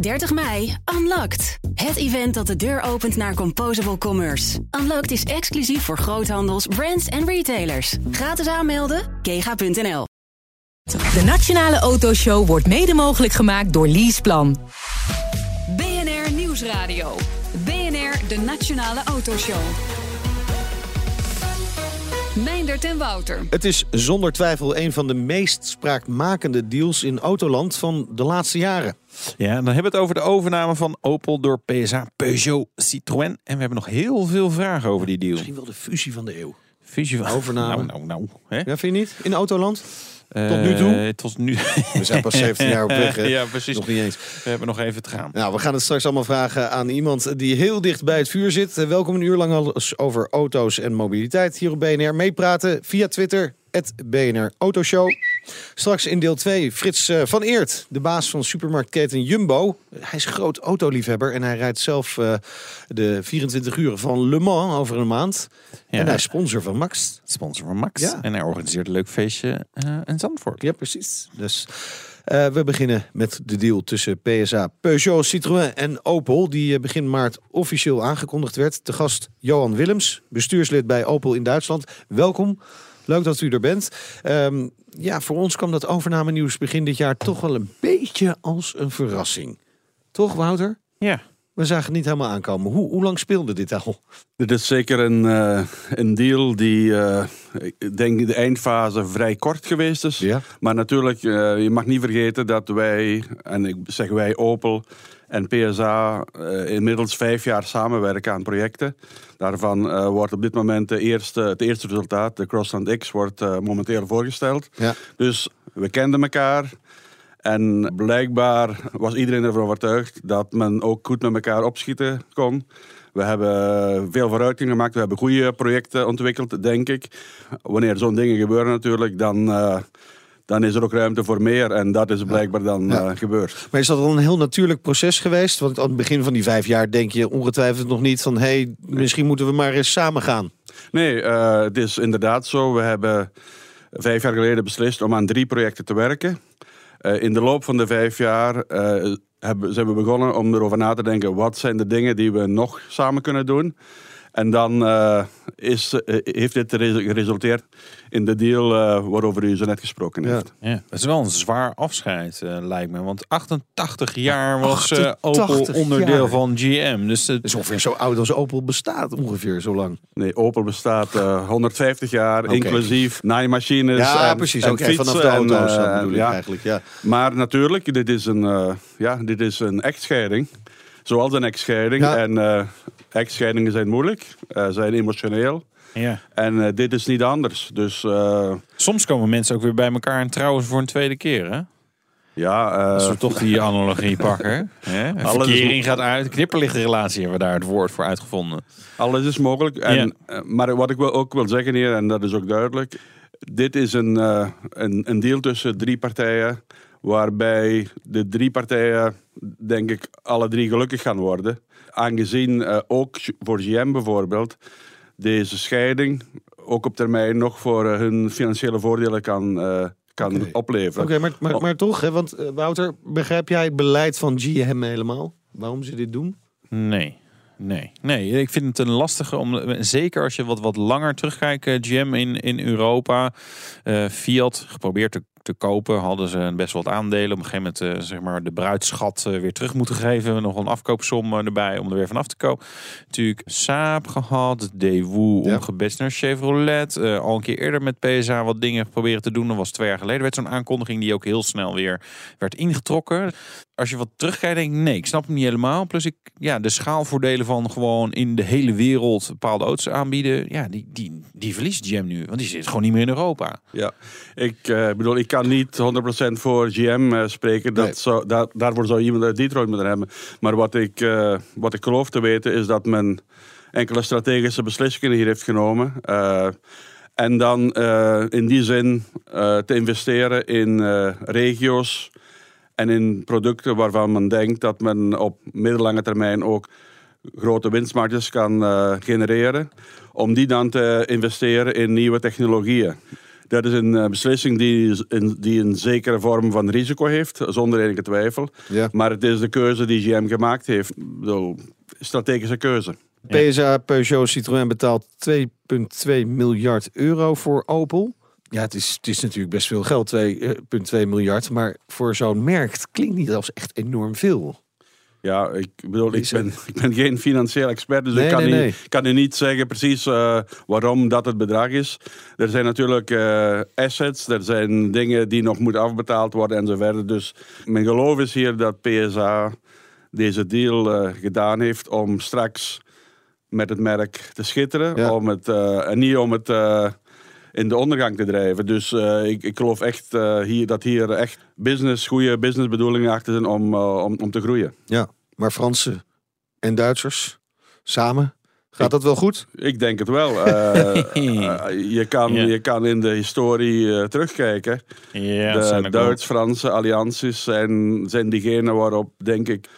30 mei, Unlocked. Het event dat de deur opent naar Composable Commerce. Unlocked is exclusief voor groothandels, brands en retailers. Gratis aanmelden, kega.nl. De Nationale Autoshow wordt mede mogelijk gemaakt door Leaseplan. BNR Nieuwsradio. BNR, de Nationale Autoshow. Meindert en Wouter. Het is zonder twijfel een van de meest spraakmakende deals in Autoland van de laatste jaren. Ja, dan hebben we het over de overname van Opel door PSA, Peugeot, Citroën. En we hebben nog heel veel vragen over die deal. Misschien wel de fusie van de eeuw. Fusie van Overname. Nou, nou, nou. Hè? Ja, vind je niet? In Autoland? Eh, nu toe? Tot nu. We zijn pas 17 jaar op weg, hè? ja, precies. Nog niet eens. We hebben nog even te gaan. Nou, we gaan het straks allemaal vragen aan iemand die heel dicht bij het vuur zit. Welkom een uur lang alles over auto's en mobiliteit hier op BNR. Meepraten via Twitter, het BNR Autoshow. Straks in deel 2 Frits eh, van Eert, de baas van supermarktketen Jumbo. Hij is groot autoliefhebber en hij rijdt zelf eh, de 24 uur van Le Mans over een maand. Ja. En hij is sponsor van Max. Sponsor van Max. Ja. En hij organiseert een leuk feestje eh, in Zandvoort. Ja, precies. Dus we beginnen met de deal tussen PSA, Peugeot, Citroën en Opel. Die begin maart officieel aangekondigd werd. Te gast Johan Willems, bestuurslid bij Opel in Duitsland. Welkom. Leuk dat u er bent. Ehm, ja, voor ons kwam dat overname-nieuws begin dit jaar toch wel een beetje als een verrassing. Toch, Wouter? Ja. We zagen het niet helemaal aankomen. Hoe, hoe lang speelde dit al? Dit is zeker een, eh, een deal die, eh, ik denk, de eindfase vrij kort geweest is. Ja. Maar natuurlijk, eh, je mag niet vergeten dat wij, en ik zeg wij Opel en PSA, eh, inmiddels vijf jaar samenwerken aan projecten. Daarvan eh, wordt op dit moment de eerste, het eerste resultaat, de Crossland X, wordt eh, momenteel voorgesteld. Ja. Dus we kenden elkaar. En blijkbaar was iedereen ervan overtuigd dat men ook goed met elkaar opschieten kon. We hebben veel vooruitgang gemaakt. We hebben goede projecten ontwikkeld, denk ik. Wanneer zo'n dingen gebeuren natuurlijk, dan, dan is er ook ruimte voor meer. En dat is blijkbaar dan Ja. eh, gebeurd. Maar is dat al een heel natuurlijk proces geweest? Want aan het begin van die vijf jaar denk je ongetwijfeld nog niet van... hé, hey, misschien moeten we maar eens samen gaan. Nee, eh, het is inderdaad zo. We hebben vijf jaar geleden beslist om aan drie projecten te werken. Eh, in de loop van de vijf jaar hebben, zijn we begonnen om erover na te denken... wat zijn de dingen die we nog samen kunnen doen... En dan eh, is, eh, heeft dit geresu- geresulteerd in de deal eh, waarover u zo net gesproken Ja. heeft. Ja, dat is wel een zwaar afscheid, eh, lijkt me. Want 88 jaar was eh, 88 Opel onderdeel jaar. van GM. Dus het is ongeveer zo oud als Opel bestaat, ongeveer zo lang. Nee, Opel bestaat eh, 150 jaar, inclusief naaimachines ja, en, precies. en vanaf de auto's en, dan bedoel ik ja. eigenlijk. Ja. Maar natuurlijk, dit is een, eh, ja, dit is een echtscheiding. Zoals een echtscheiding. Ja. En eh, echtscheidingen zijn moeilijk, eh, zijn emotioneel. ja. En eh, dit is niet anders. Dus eh, Soms komen mensen ook weer bij elkaar en trouwen ze voor een tweede keer. Hè? ja, eh, Als we toch die analogie pakken. Hè? Verkering gaat uit. Knipperlichtrelatie hebben we daar het woord voor uitgevonden. alles is mogelijk. En, maar wat ik wil, ook wil zeggen hier, en dat is ook duidelijk. Dit is een, eh, een, een deal tussen drie partijen. Waarbij de drie partijen, denk ik, alle drie gelukkig gaan worden. Aangezien eh, ook voor GM bijvoorbeeld deze scheiding ook op termijn nog voor eh, hun financiële voordelen kan, eh, kan opleveren. Oké, maar, maar, maar toch, hè, want Wouter, begrijp jij het beleid van GM helemaal? Waarom ze dit doen? Nee. Nee, nee, ik vind het een lastige om. Zeker als je wat, wat langer terugkijkt, GM in, in Europa. eh, Fiat geprobeerd te, te kopen, hadden ze best wel wat aandelen. Op een gegeven moment eh, zeg maar de bruidschat eh, weer terug moeten geven. Nog een afkoopsom eh, erbij om er weer vanaf te komen. Natuurlijk Saab gehad, Daewoo Ja. naar Chevrolet. al een keer eerder met PSA wat dingen proberen te doen. Dat was twee jaar geleden. werd zo'n aankondiging die ook heel snel weer werd ingetrokken. Als je wat terugkijkt, denk ik, nee, ik snap hem niet helemaal. Plus ik, ja, de schaalvoordelen van gewoon in de hele wereld bepaalde auto's aanbieden, ja, die, die, die verliest GM nu. Want die zit gewoon niet meer in Europa. Ja, ik eh, bedoel, ik kan niet 100% voor GM eh, spreken. Dat Nee. zou, daar, daarvoor zou iemand uit Detroit moeten hebben. Maar wat ik, eh, wat ik geloof te weten is dat men enkele strategische beslissingen hier heeft genomen. En dan in die zin te investeren in regio's en in producten waarvan men denkt dat men op middellange termijn ook grote winstmarges kan eh, genereren. Om die dan te investeren in nieuwe technologieën. Dat is een eh, beslissing die een, die een zekere vorm van risico heeft, zonder enige twijfel. Ja. Maar het is de keuze die GM gemaakt heeft. Bedoel, strategische keuze. PSA Peugeot Citroën betaalt 2,2 miljard euro voor Opel. Ja, het is, het is natuurlijk best veel geld, 2,2 miljard. Maar voor zo'n merk klinkt niet als echt enorm veel. Ja, ik bedoel, ik ben, ik ben geen financieel expert, dus Nee, ik kan, nee, nee. kan u niet zeggen precies eh, waarom dat het bedrag is. Er zijn natuurlijk eh, assets, er zijn dingen die nog moeten afbetaald worden en zo verder. Dus mijn geloof is hier dat PSA deze deal eh, gedaan heeft om straks met het merk te schitteren. Ja. Om het, eh, en niet om het eh, in de ondergang te drijven. Dus eh, ik, ik geloof echt eh, hier, dat hier echt business, goede businessbedoelingen achter zijn om, eh, om, om te groeien. Ja, maar Fransen en Duitsers samen, gaat dat wel goed? Ik denk het wel. Je, kan, Ja. je kan in de historie eh, terugkijken. Ja, de Duits-Franse allianties zijn, zijn diegenen waarop, denk ik,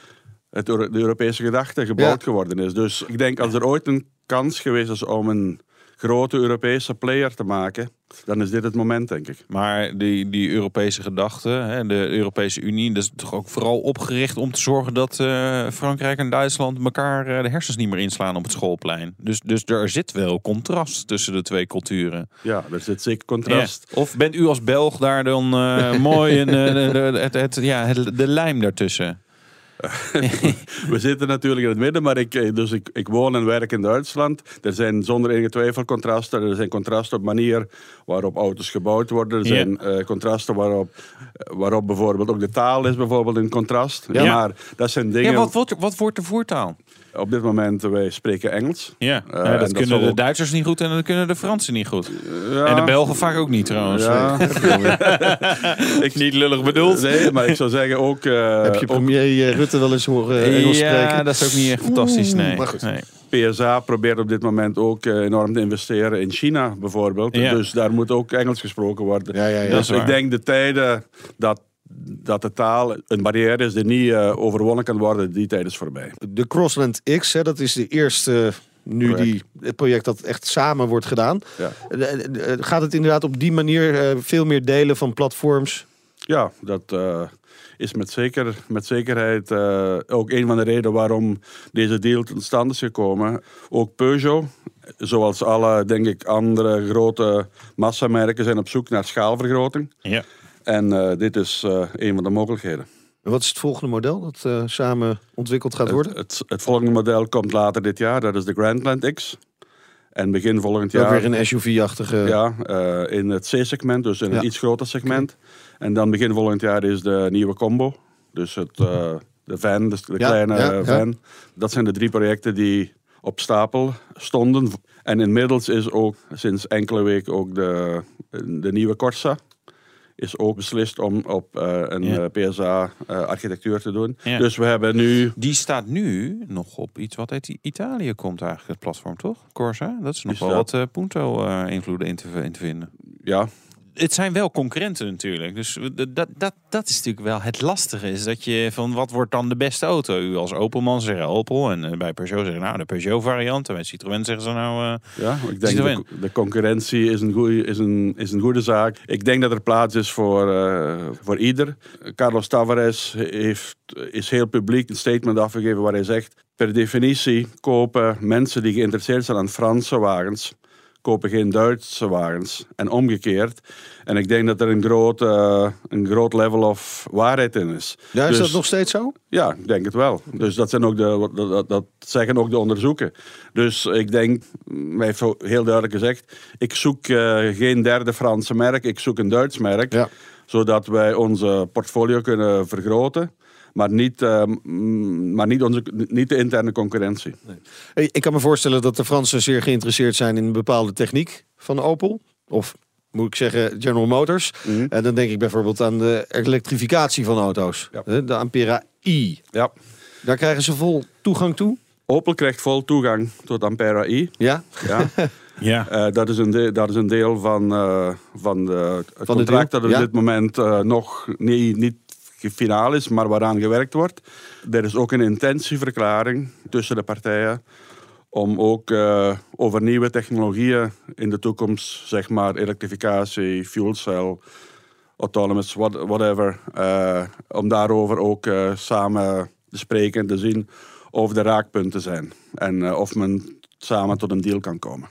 het, de Europese gedachte gebouwd Ja. geworden is. Dus ik denk als er ooit een kans geweest is om een grote Europese player te maken, dan is dit het moment, denk ik. Maar die, die Europese gedachte, hè, de Europese Unie, dat is toch ook vooral opgericht om te zorgen dat eh, Frankrijk en Duitsland elkaar eh, de hersens niet meer inslaan op het schoolplein. Dus, dus er zit wel contrast tussen de twee culturen. Ja, er zit zeker contrast. Ja. Of bent u als Belg daar dan eh, mooi een, eh, de, de- het, het, ja, het- de lijm daartussen? We zitten natuurlijk in het midden, maar ik, eh, dus ik, ik woon en werk in Duitsland. Er zijn zonder enige twijfel contrasten. Er zijn contrasten op manier waarop auto's gebouwd worden. Er Ja. zijn eh, contrasten waarop, eh, waarop bijvoorbeeld ook de taal is bijvoorbeeld een contrast. Ja. Maar dat zijn dingen... Ja, wat, wordt wat wordt de voertaal? Op dit moment, eh, wij spreken Engels. Ja, Eh, ja, dat dat kunnen de ook- Duitsers niet goed en dat kunnen de Fransen niet goed. Ja. En de Belgen vaak ook niet trouwens. Ja. Ik niet lullig bedoeld. Nee, maar ik zou zeggen ook... eh, Heb je premier Rutte wel eens horen Engels ja, spreken? dat is ook niet echt fantastisch. Nee. maar goed. nee. PSA probeert op dit moment ook enorm te investeren in China bijvoorbeeld. Ja. Dus daar moet ook Engels gesproken worden. Ja, ja, ja. Dus ik denk de tijden dat, dat de taal een barrière is die niet eh, overwonnen kan worden, die tijd is voorbij. De Crossland X, hè, dat is de eerste nu die, het project dat echt samen wordt gedaan. Ja, Eh, eh, Gaat het inderdaad op die manier eh, veel meer delen van platforms? ja dat eh, is met, zeker, met zekerheid eh, ook een van de redenen waarom deze deal tot stand is gekomen. Ook Peugeot, zoals alle, denk ik, andere grote massamerken, zijn op zoek naar schaalvergroting. Ja. En eh, dit is eh, een van de mogelijkheden. En wat is het volgende model dat eh, samen ontwikkeld gaat worden? Het, het, het volgende model komt later dit jaar, dat is de Grandland X. En begin volgend Ook jaar weer een SUV-achtige... ja, in het C-segment, dus in Ja. een iets groter segment. En dan begin volgend jaar is de nieuwe combo. Dus het, de van, dus de Ja, kleine ja. van. Dat zijn de drie projecten die op stapel stonden. En inmiddels is ook sinds enkele weken ook de, de nieuwe Corsa. Is ook beslist om op eh, een Ja. PSA-architectuur te doen. Ja. Dus we hebben nu Die staat nu nog op iets wat uit Italië komt eigenlijk, het platform, toch? Corsa? Dat is nog Is wel dat- wat eh, Punto-invloeden in te vinden. ja, Het zijn wel concurrenten natuurlijk. Dus dat, dat, dat is natuurlijk wel het lastige. Is dat je van wat wordt dan de beste auto? U als Opelman zeggen Opel. En eh, bij Peugeot zeggen nou de Peugeot variant. En bij Citroën zeggen ze nou... eh, Ja, ik denk de, de concurrentie is een, goeie, is, een, is een goede zaak. Ik denk dat er plaats is voor, eh, voor ieder. Carlos Tavares heeft, is heel publiek een statement afgegeven waar hij zegt... Per definitie kopen mensen die geïnteresseerd zijn aan Franse wagens... kopen geen Duitse wagens. En omgekeerd. En ik denk dat er een groot, eh, een groot level of waarheid in is. Ja, is Dus- dat nog steeds zo? ja, ik denk het wel. Dus dat, zijn ook de, dat, zeggen ook de onderzoeken. Dus ik denk, hij heeft heel duidelijk gezegd, ik zoek eh, geen derde Franse merk, ik zoek een Duits merk. Ja. Zodat wij onze portfolio kunnen vergroten. Maar niet, eh, maar niet, onze, niet de interne concurrentie. Hey, Ik kan me voorstellen dat de Fransen zeer geïnteresseerd zijn in een bepaalde techniek van Opel. Of moet ik zeggen General Motors. Mhm. En dan denk ik bijvoorbeeld aan de elektrificatie van auto's. Ja. De Ampera i. Ja. Daar krijgen ze vol toegang toe. Opel krijgt vol toegang tot Ampera i. Ja, Ja. ja. Eh, dat, is een de- dat is een deel van, eh, van de, het de contract dat op ja. dit moment eh, nog niet, niet finaal is, maar waaraan gewerkt wordt. Er is ook een intentieverklaring tussen de partijen om ook uh, over nieuwe technologieën in de toekomst, zeg maar elektrificatie, fuel cell, autonomous, what, whatever, uh, om daarover ook uh, samen te spreken en te zien of de raakpunten zijn en of men samen tot een deal kan komen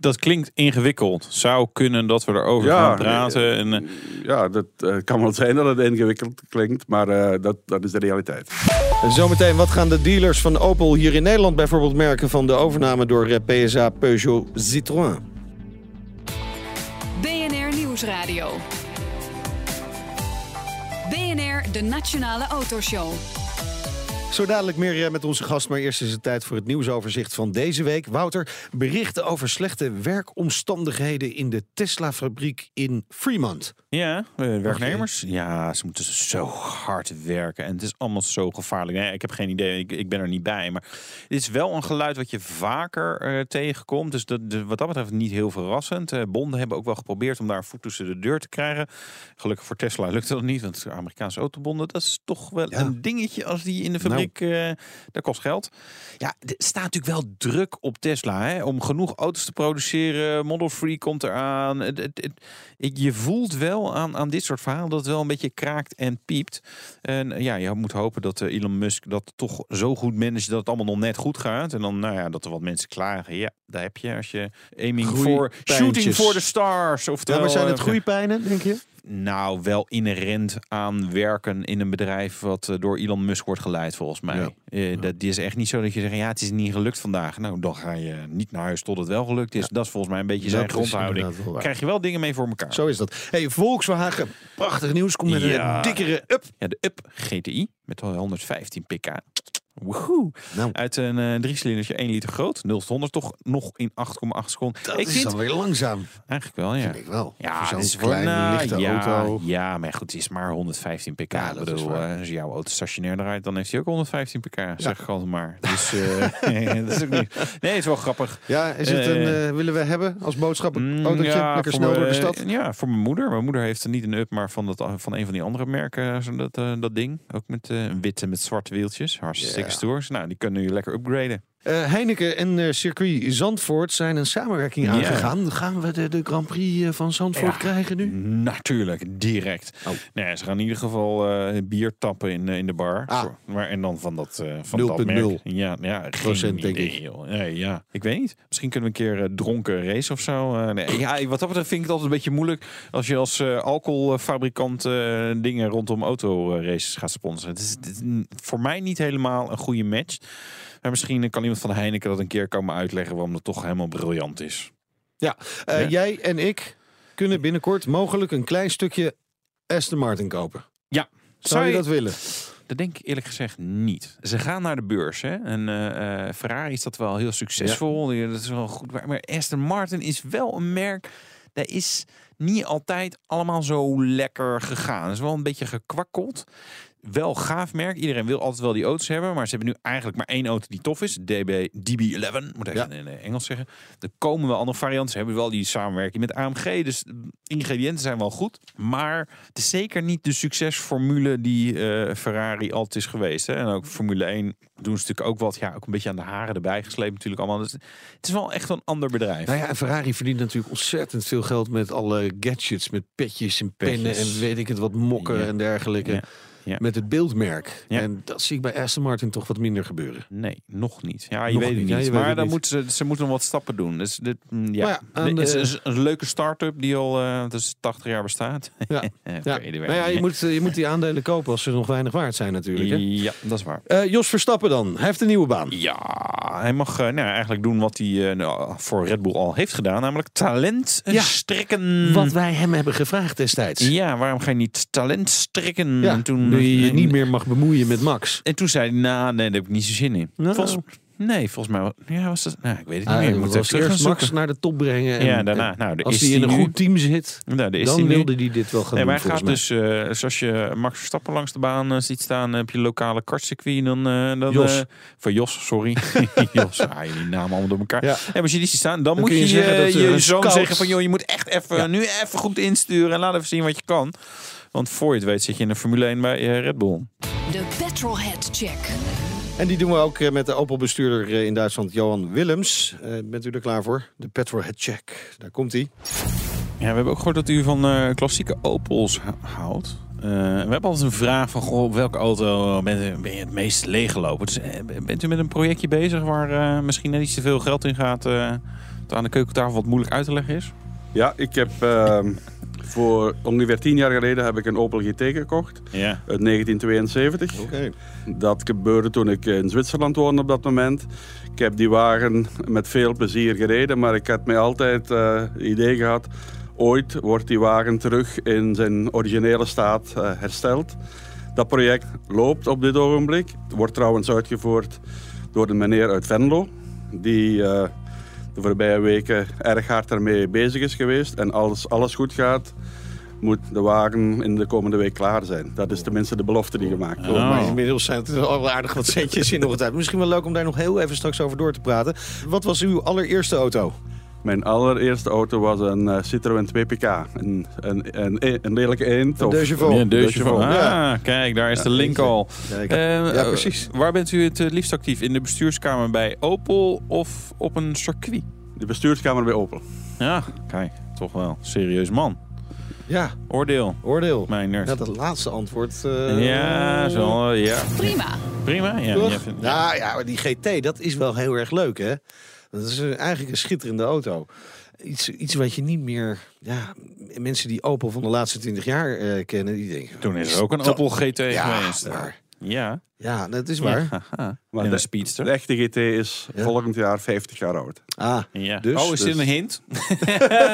dat klinkt ingewikkeld. Zou kunnen dat we erover gaan praten. En, uh... Ja, dat uh, kan wel zijn dat het ingewikkeld klinkt, maar uh, dat, dat is de realiteit. En zometeen, wat gaan de dealers van Opel hier in Nederland bijvoorbeeld merken van de overname door PSA Peugeot Citroën? BNR Nieuwsradio. BNR, de Nationale Autoshow. Zo dadelijk meer eh, met onze gast, maar eerst is het tijd voor het nieuwsoverzicht van deze week. Wouter, berichten over slechte werkomstandigheden in de Tesla-fabriek in Fremont. Ja, eh, werknemers. Ja, ze moeten zo hard werken en het is allemaal zo gevaarlijk. Nee, ik heb geen idee, ik, ik ben er niet bij. Maar dit is wel een geluid wat je vaker uh, tegenkomt. Dus dat, wat dat betreft niet heel verrassend. Bonden hebben ook wel geprobeerd om daar een voet tussen de deur te krijgen. Gelukkig voor Tesla lukte dat niet, want Amerikaanse autobonden, dat is toch wel een dingetje als die in de fabriek uh, dat kost geld. Ja, er staat natuurlijk wel druk op Tesla hè, om genoeg auto's te produceren. Model 3 komt eraan. Het, het, het, je voelt wel aan, aan dit soort verhalen dat het wel een beetje kraakt en piept. En ja, je moet hopen dat eh, Elon Musk dat toch zo goed managt dat het allemaal nog net goed gaat. En dan, nou ja, dat er wat mensen klagen. Ja, daar heb je als je aiming voor shooting for the stars. Oftewel, ja, maar zijn het groeipijnen, denk je? Nou, wel inherent aan werken in een bedrijf wat eh, door Elon Musk wordt geleid, volgens mij. Uh, dat die is echt niet zo dat je zegt, ja, het is niet gelukt vandaag. Nou, dan ga je niet naar huis tot het wel gelukt is. Dat is volgens mij een beetje zijn grondhouding. Krijg je wel dingen mee voor elkaar. Zo is dat. Hey, Volkswagen, prachtig nieuws. Komt met een dikkere up. Ja, de up GTI met 115 pk. Woehoe. Nou. Uit een uh, driecilindertje 1 liter groot. 0 tot 100 toch nog in 8,8 seconden. Dat ik is vind, dan weer langzaam. Eigenlijk wel, ja. Vind ik wel. Ja, zo'n kleine, nou, lichte ja, auto. Ja, maar goed, het is maar 115 pk. Ja, dat bedoel, uh, als jouw auto stationair rijdt, dan heeft hij ook 115 pk. Ja. Zeg ik altijd maar. Dus uh, dat is ook niet... Nee, het is wel grappig. Ja, is het een, willen we hebben als boodschap een autootje? Ja, lekker snel door de stad? Ja, voor mijn moeder. Mijn moeder heeft niet een up, maar van, dat, van een van die andere merken, zo dat, dat ding. Ook met witte met zwarte wieltjes. Hartstikke yeah. stoer. Nou, die kunnen nu lekker upgraden. Uh, Heineken en uh, circuit Zandvoort zijn een samenwerking aangegaan. Gaan we de, de Grand Prix eh, van Zandvoort ja, krijgen nu? Natuurlijk, direct. Oh. Nee, ze gaan in ieder geval bier tappen in, in de bar. Ah. Maar, en dan van dat, van 0. dat merk. Ja, ja procent denk ik. Joh. Nee, ja, ik weet niet. Misschien kunnen we een keer dronken race of zo. nee, ja, wat dat betreft vind ik het altijd een beetje moeilijk als je als alcoholfabrikant dingen rondom autoraces gaat sponsoren. Het is, het is voor mij niet helemaal een goede match. Maar misschien kan iemand van Heineken dat een keer komen uitleggen waarom dat toch helemaal briljant is. Ja, uh, ja? jij en ik kunnen binnenkort mogelijk een klein stukje Aston Martin kopen. Ja. Zou je dat willen? Dat denk ik eerlijk gezegd niet. Ze gaan naar de beurs. Hè? En uh, Ferrari is dat wel heel succesvol. Ja. Dat is wel goed. Maar Aston Martin is wel een merk. Dat is niet altijd allemaal zo lekker gegaan. Het is wel een beetje gekwakkeld wel gaaf merk. Iedereen wil altijd wel die auto's hebben. Maar ze hebben nu eigenlijk maar één auto die tof is. DB, DB11, moet ik ja. in Engels zeggen. Er komen wel andere varianten. Ze hebben wel die samenwerking met AMG. Dus ingrediënten zijn wel goed. Maar het is zeker niet de succesformule die uh, Ferrari altijd is geweest. Hè. En ook Formule 1 doen ze natuurlijk ook wat. Ja, ook een beetje aan de haren erbij gesleept natuurlijk allemaal. Dus het is wel echt een ander bedrijf. Nou ja, en Ferrari verdient natuurlijk ontzettend veel geld met alle gadgets. Met petjes en pennen en weet ik het wat mokken ja. en dergelijke. Ja ja. met het beeldmerk. Ja. En dat zie ik bij Aston Martin toch wat minder gebeuren. Nee, nog niet. Ja, je nog weet het niet. Ja, je maar dan niet. moeten ze, ze moeten nog wat stappen doen. Dus dit, mm, ja, ja de, is een leuke start-up die al uh, dus 80 jaar bestaat. Ja, ja. Nou ja je, moet, je moet die aandelen kopen als ze nog weinig waard zijn natuurlijk. Hè? Ja, dat is waar. Uh, Jos Verstappen dan. Hij heeft een nieuwe baan. Ja, hij mag uh, nou, eigenlijk doen wat hij nou, voor Red Bull al heeft gedaan. Namelijk talent strikken. Wat wij hem hebben gevraagd destijds. Ja, waarom ga je niet talent strikken? Ja, toen je je niet meer mag bemoeien met Max. En toen zei hij, nou, nee, daar heb ik niet zo zin in. Nou. Volgens, Nee, volgens mij ja, was dat. Nou, ik weet het niet ah, meer. Moet was eerst Max naar de top brengen. En, ja, daarna. Nou, als hij in een goed team zit, nou, dan wilde hij dit wel gaan nee, doen. Maar hij gaat dus, uh, zoals je Max Verstappen langs de baan uh, ziet staan, heb je lokale kartcircuit. Dan, uh, dan, Jos. van Jos, sorry. Jos, ah, je die namen allemaal door elkaar. Ja. En als je die ziet staan, dan, dan moet je je, je, je zoon zeggen van, joh, je moet echt even, ja. nu even goed insturen en laat even zien wat je kan. Want voor je het weet zit je in de Formule 1 bij Red Bull. De Petrolhead Check. En die doen we ook eh, met de Opel-bestuurder eh, in Duitsland, Johan Willems. Eh, bent u er klaar voor? De Petrolhead Check. Daar komt hij. Ja, we hebben ook gehoord dat u van eh, klassieke Opels houdt. Eh, we hebben altijd een vraag van, goh, op welke auto bent u, ben je het meest leeggelopen? Dus, eh, bent u met een projectje bezig waar eh, misschien net iets te veel geld in gaat... eh, dat aan de keukentafel wat moeilijk uit te leggen is? Ja, ik heb ehm, voor ongeveer tien jaar geleden heb ik een Opel GT gekocht. Ja. Uit 1972. Oké. Dat gebeurde toen ik in Zwitserland woonde op dat moment. Ik heb die wagen met veel plezier gereden, maar ik had mij altijd eh, het idee gehad... ooit wordt die wagen terug in zijn originele staat eh, hersteld. Dat project loopt op dit ogenblik. Wordt trouwens uitgevoerd door een meneer uit Venlo... die eh, de voorbije weken erg hard ermee bezig is geweest. En als alles goed gaat, moet de wagen in de komende week klaar zijn. Dat is tenminste de belofte die gemaakt wordt. Oh. Maar inmiddels zijn het al wel aardig wat centjes in nog het uit. Misschien wel leuk om daar nog heel even straks over door te praten. Wat was uw allereerste auto? Mijn allereerste auto was een eh, Citroën 2PK. Een, een, een, een lelijke eend. Een of- De Chevaux. Ja, deusje van. Ah, Ja. kijk, daar is de link al. Eh, ja, eh, precies. waar bent u het liefst actief? In de bestuurskamer bij Opel of op een circuit? De bestuurskamer bij Opel. Ja, kijk, toch wel. Serieus man. Ja, Oordeel, oordeel. mijn nerd. Ja, dat laatste antwoord. eh, Ja, zo, ja. Prima. Prima. Ja, Ja, ja, maar die GT, dat is wel heel erg leuk, hè? Dat is eigenlijk een schitterende auto. Iets, iets wat je niet meer... Ja, mensen die Opel van de laatste 20 jaar eh, kennen, die denken... Toen is er ook een Opel GT Ja, geweest. maar, Ja, ja, dat is waar. Ja, haha. Maar de- een speedster. De echte GT is Ja. volgend jaar 50 jaar oud. Ah, ja. dus- oh, is dit dus- een hint?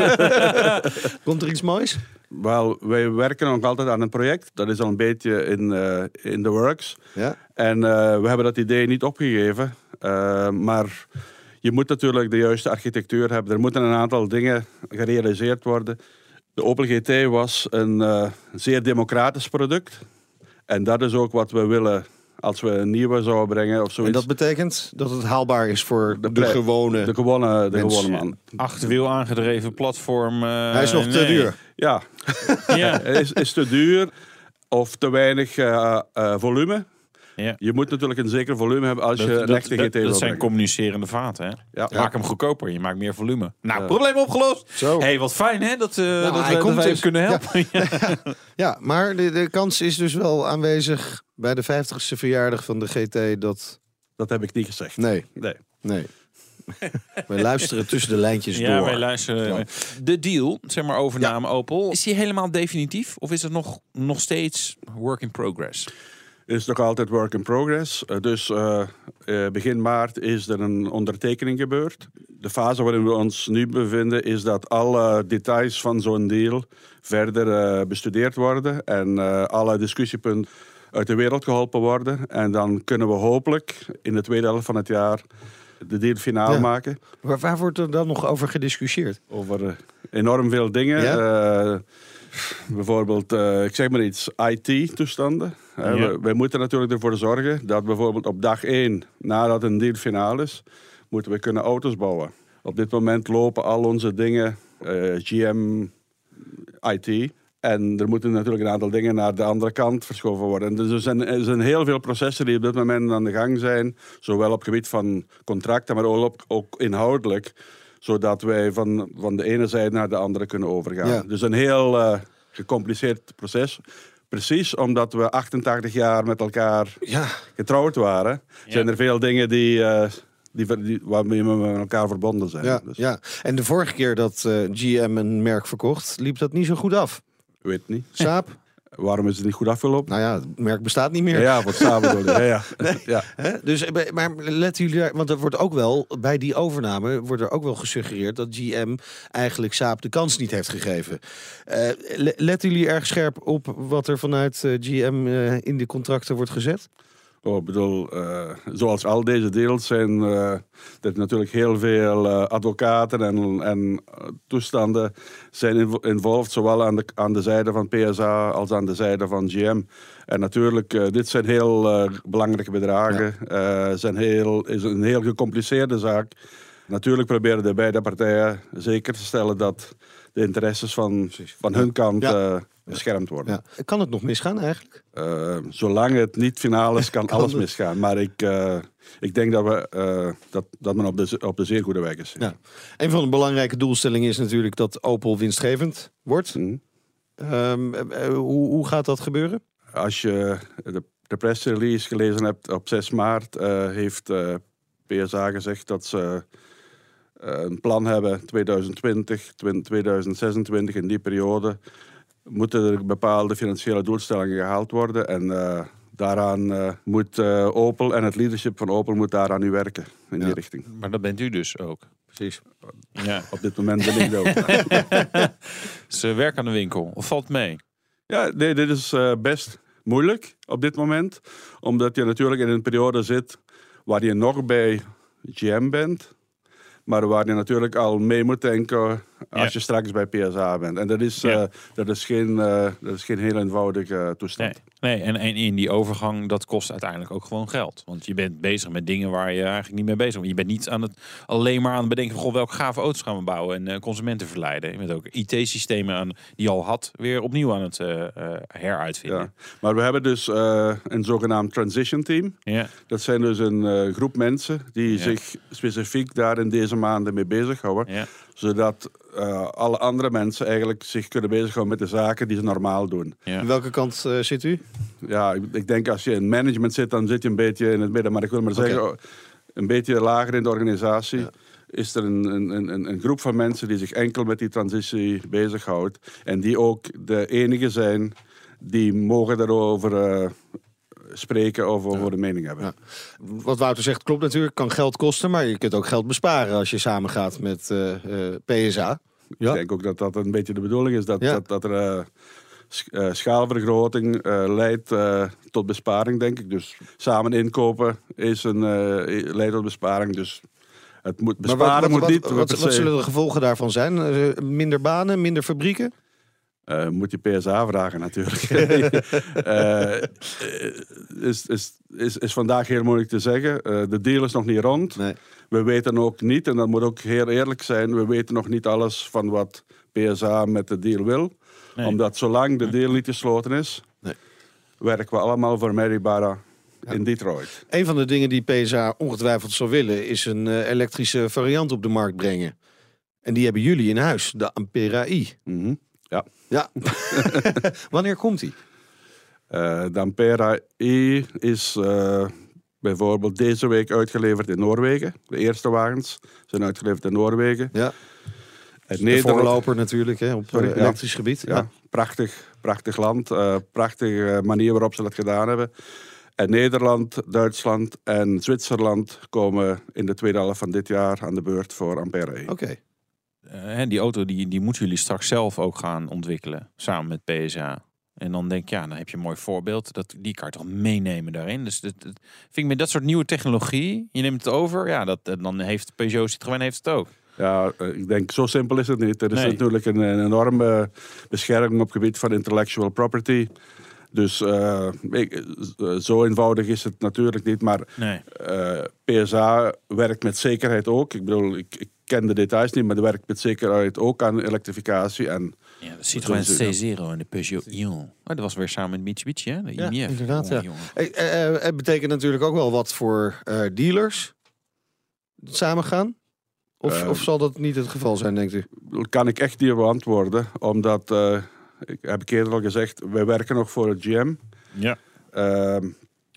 komt er iets moois? Wel, wij werken nog altijd aan een project. Dat is al een beetje in, eh, in the works. Ja. En eh, we hebben dat idee niet opgegeven. Maar je moet natuurlijk de juiste architectuur hebben. Er moeten een aantal dingen gerealiseerd worden. De Opel GT was een eh, zeer democratisch product. En dat is ook wat we willen als we een nieuwe zouden brengen of En zoiets. dat betekent dat het haalbaar is voor de, pre- gewone... de gewone, de gewone man. Achterwiel aangedreven platform. eh, Hij is nog te duur. Ja, Ja. is, is te duur of te weinig eh, volume. Ja. Je moet natuurlijk een zeker volume hebben als je Dat, een dat, echte dat, GT dat wil zijn brengen. communicerende vaten. Hè? Ja. Maak hem goedkoper, je maakt meer volume. Nou, Ja. probleem opgelost. Zo. hey, wat fijn hè, dat, eh dat, hij we, dat komt wij dus. kunnen Ja. helpen. Ja. Ja, maar de, de kans is dus wel aanwezig bij de 50ste verjaardag van de GT dat... Dat heb ik niet gezegd. Nee, Nee. nee. We luisteren tussen de lijntjes Ja, door. wij luisteren. Ja. De deal, zeg maar overname Opel, is die helemaal definitief? Of is het nog, nog steeds work in progress? Is nog altijd work in progress. Eh, Dus eh, eh, begin maart is er een ondertekening gebeurd. De fase waarin we ons nu bevinden is dat alle details van zo'n deal verder bestudeerd worden en alle discussiepunten uit de wereld geholpen worden. En dan kunnen we hopelijk in de tweede helft van het jaar de deal finaal Ja. maken. Waar, waar wordt er dan nog over gediscussieerd? Over enorm veel dingen. Bijvoorbeeld, eh, ik zeg maar iets, IT-toestanden. Ja. we, wij moeten natuurlijk ervoor zorgen dat bijvoorbeeld op dag 1, nadat een deal finaal is, moeten we kunnen auto's bouwen. Op dit moment lopen al onze dingen, eh, GM, IT. En er moeten natuurlijk een aantal dingen naar de andere kant verschoven worden. Dus er zijn, er zijn heel veel processen die op dit moment aan de gang zijn. Zowel op gebied van contracten, maar ook, ook inhoudelijk. Zodat wij van, van de ene zijde naar de andere kunnen overgaan. Ja. Dus een heel eh, gecompliceerd proces. Precies omdat we 88 jaar met elkaar Ja, getrouwd waren, zijn er veel dingen die, eh, die, waarmee we met elkaar verbonden zijn. ja, Dus, ja. En de vorige keer dat eh, GM een merk verkocht, liep dat niet zo goed af. ik weet niet. Saap? Waarom is het niet goed afgelopen? nou ja, het merk bestaat niet meer. Ja, wat samen doen. Ja, ja. Dus, eh, maar letten jullie daar, want er wordt ook wel bij die overname wordt er ook wel gesuggereerd dat GM eigenlijk Saab de kans niet heeft gegeven. Le- letten jullie erg scherp op wat er vanuit eh, GM in de contracten wordt gezet? Oh, ik bedoel, eh, zoals al deze deals zijn eh, er natuurlijk heel veel eh, advocaten en, en toestanden zijn invo- involved, zowel aan de, aan de zijde van PSA als aan de zijde van GM. En natuurlijk, dit zijn heel belangrijke bedragen, Eh, zijn heel, is een heel gecompliceerde zaak. Natuurlijk proberen de beide partijen zeker te stellen dat de interesses van, van hun kant Ja. Beschermd worden. Ja. Kan het nog misgaan eigenlijk? Eh, zolang het niet finaal is, kan, Kan alles het. misgaan. Maar ik, eh, ik denk dat, we, eh, dat, dat men op de, op de zeer goede weg is. Ja. Een van de belangrijke doelstellingen is natuurlijk dat Opel winstgevend wordt. Mhm. Ehm, eh, eh, hoe, hoe gaat dat gebeuren? Als je de, de pressrelease gelezen hebt op 6 maart, heeft PSA gezegd dat ze een plan hebben 2020, 2026 in die periode moeten er bepaalde financiële doelstellingen gehaald worden en eh, daaraan eh, moet eh, Opel en het leadership van Opel moet daaraan nu werken in Ja. die richting. Maar dat bent u dus ook. Precies. Ja. Op dit moment ben ik dat ook. Ze werken aan de winkel. Of valt mee? Ja, nee, dit is eh, best moeilijk op dit moment. Omdat je natuurlijk in een periode zit waar je nog bij GM bent. Maar waar je natuurlijk al mee moet denken als Ja. je straks bij PSA bent. En dat is, Ja. eh, dat is, geen, eh, dat is geen heel eenvoudige eh, toestand. Nee. Nee, en, en in die overgang, dat kost uiteindelijk ook gewoon geld. Want je bent bezig met dingen waar je eigenlijk niet mee bezig bent. Je bent niet aan het, alleen maar aan het bedenken van... Goh, welke gave auto's gaan we bouwen en eh, consumenten verleiden. Je bent ook IT-systemen aan die je al had... weer opnieuw aan het heruitvinden. Ja. Maar we hebben dus een zogenaamd transition team. Ja. Dat zijn dus een groep mensen die zich specifiek daar in deze maanden mee bezighouden. Ja. Zodat eh, alle andere mensen eigenlijk zich kunnen bezighouden met de zaken die ze normaal doen. Ja. Aan welke kant eh, zit u? Ja, ik, ik denk als je in management zit, dan zit je een beetje in het midden. Maar ik wil maar zeggen, oh, een beetje lager in de organisatie... Ja. is er een, een, een, een groep van mensen die zich enkel met die transitie bezighoudt. En die ook de enige zijn die mogen daarover eh, spreken over de mening hebben. Ja. Wat Wouter zegt klopt natuurlijk. Kan geld kosten, maar je kunt ook geld besparen als je samengaat met eh, eh, PSA. Ja. Ik denk ook dat dat een beetje de bedoeling is. Dat, dat, dat er eh, sch- schaalvergroting leidt tot besparing, denk ik. Dus samen inkopen is een, leidt tot besparing. Dus het moet Maar besparen wat, wat, moet wat, niet. wat, zullen de gevolgen daarvan zijn? Minder banen, minder fabrieken? Eh, moet je PSA vragen natuurlijk. Eh, eh, is, is, is, is vandaag heel moeilijk te zeggen. De deal is nog niet rond. Nee. We weten ook niet, en dat moet ook heel eerlijk zijn, we weten nog niet alles van wat PSA met de deal wil. Nee. Omdat zolang de deal niet gesloten is, Nee. werken we allemaal voor Mary Barra in Detroit. Een van de dingen die PSA ongetwijfeld zou willen... is een elektrische variant op de markt brengen. En die hebben jullie in huis, de Ampera i. Mhm. Ja. Ja. Wanneer komt die? Eh, de Ampera E is eh, bijvoorbeeld deze week uitgeleverd in Noorwegen. De eerste wagens zijn uitgeleverd in Noorwegen. Ja. Het voorloper natuurlijk, hè, op Sorry, eh, ja. elektrisch gebied. Ja, Ja. prachtig, prachtig land. prachtige manier waarop ze dat gedaan hebben. En Nederland, Duitsland en Zwitserland komen in de tweede helft van dit jaar aan de beurt voor Ampera E. Oké. Hè, die auto die, die moeten jullie straks zelf ook gaan ontwikkelen. Samen met PSA. En dan denk ik, ja, dan heb je een mooi voorbeeld. Dat, die kan je toch meenemen daarin. Dus dat, dat vind ik met dat soort nieuwe technologie. Je neemt het over. Ja, dat, eh, dan heeft Peugeot Citroën heeft het ook. Ja, eh, ik denk, zo simpel is het niet. Er is Nee. natuurlijk een, een enorme bescherming op het gebied van intellectual property. Dus eh, ik- eh, zo eenvoudig is het natuurlijk niet. Maar Nee. eh, PSA werkt met zekerheid ook. Ik bedoel, ik, ik ken de details niet, maar die werkt met zekerheid ook aan elektrificatie. En Ja, de Citroën Dat is- C0 en de Peugeot Ion. Oh, dat was weer samen met Mitsubishi, hè? De Ja, IMF. inderdaad, ja. Hey, eh, eh, het betekent natuurlijk ook wel wat voor eh, dealers samen gaan. Of, Eh, of zal dat niet het geval zijn, denkt u? kan ik echt niet beantwoorden, omdat, eh, ik heb ik eerder al gezegd, wij werken nog voor het GM. Ja. Ehm,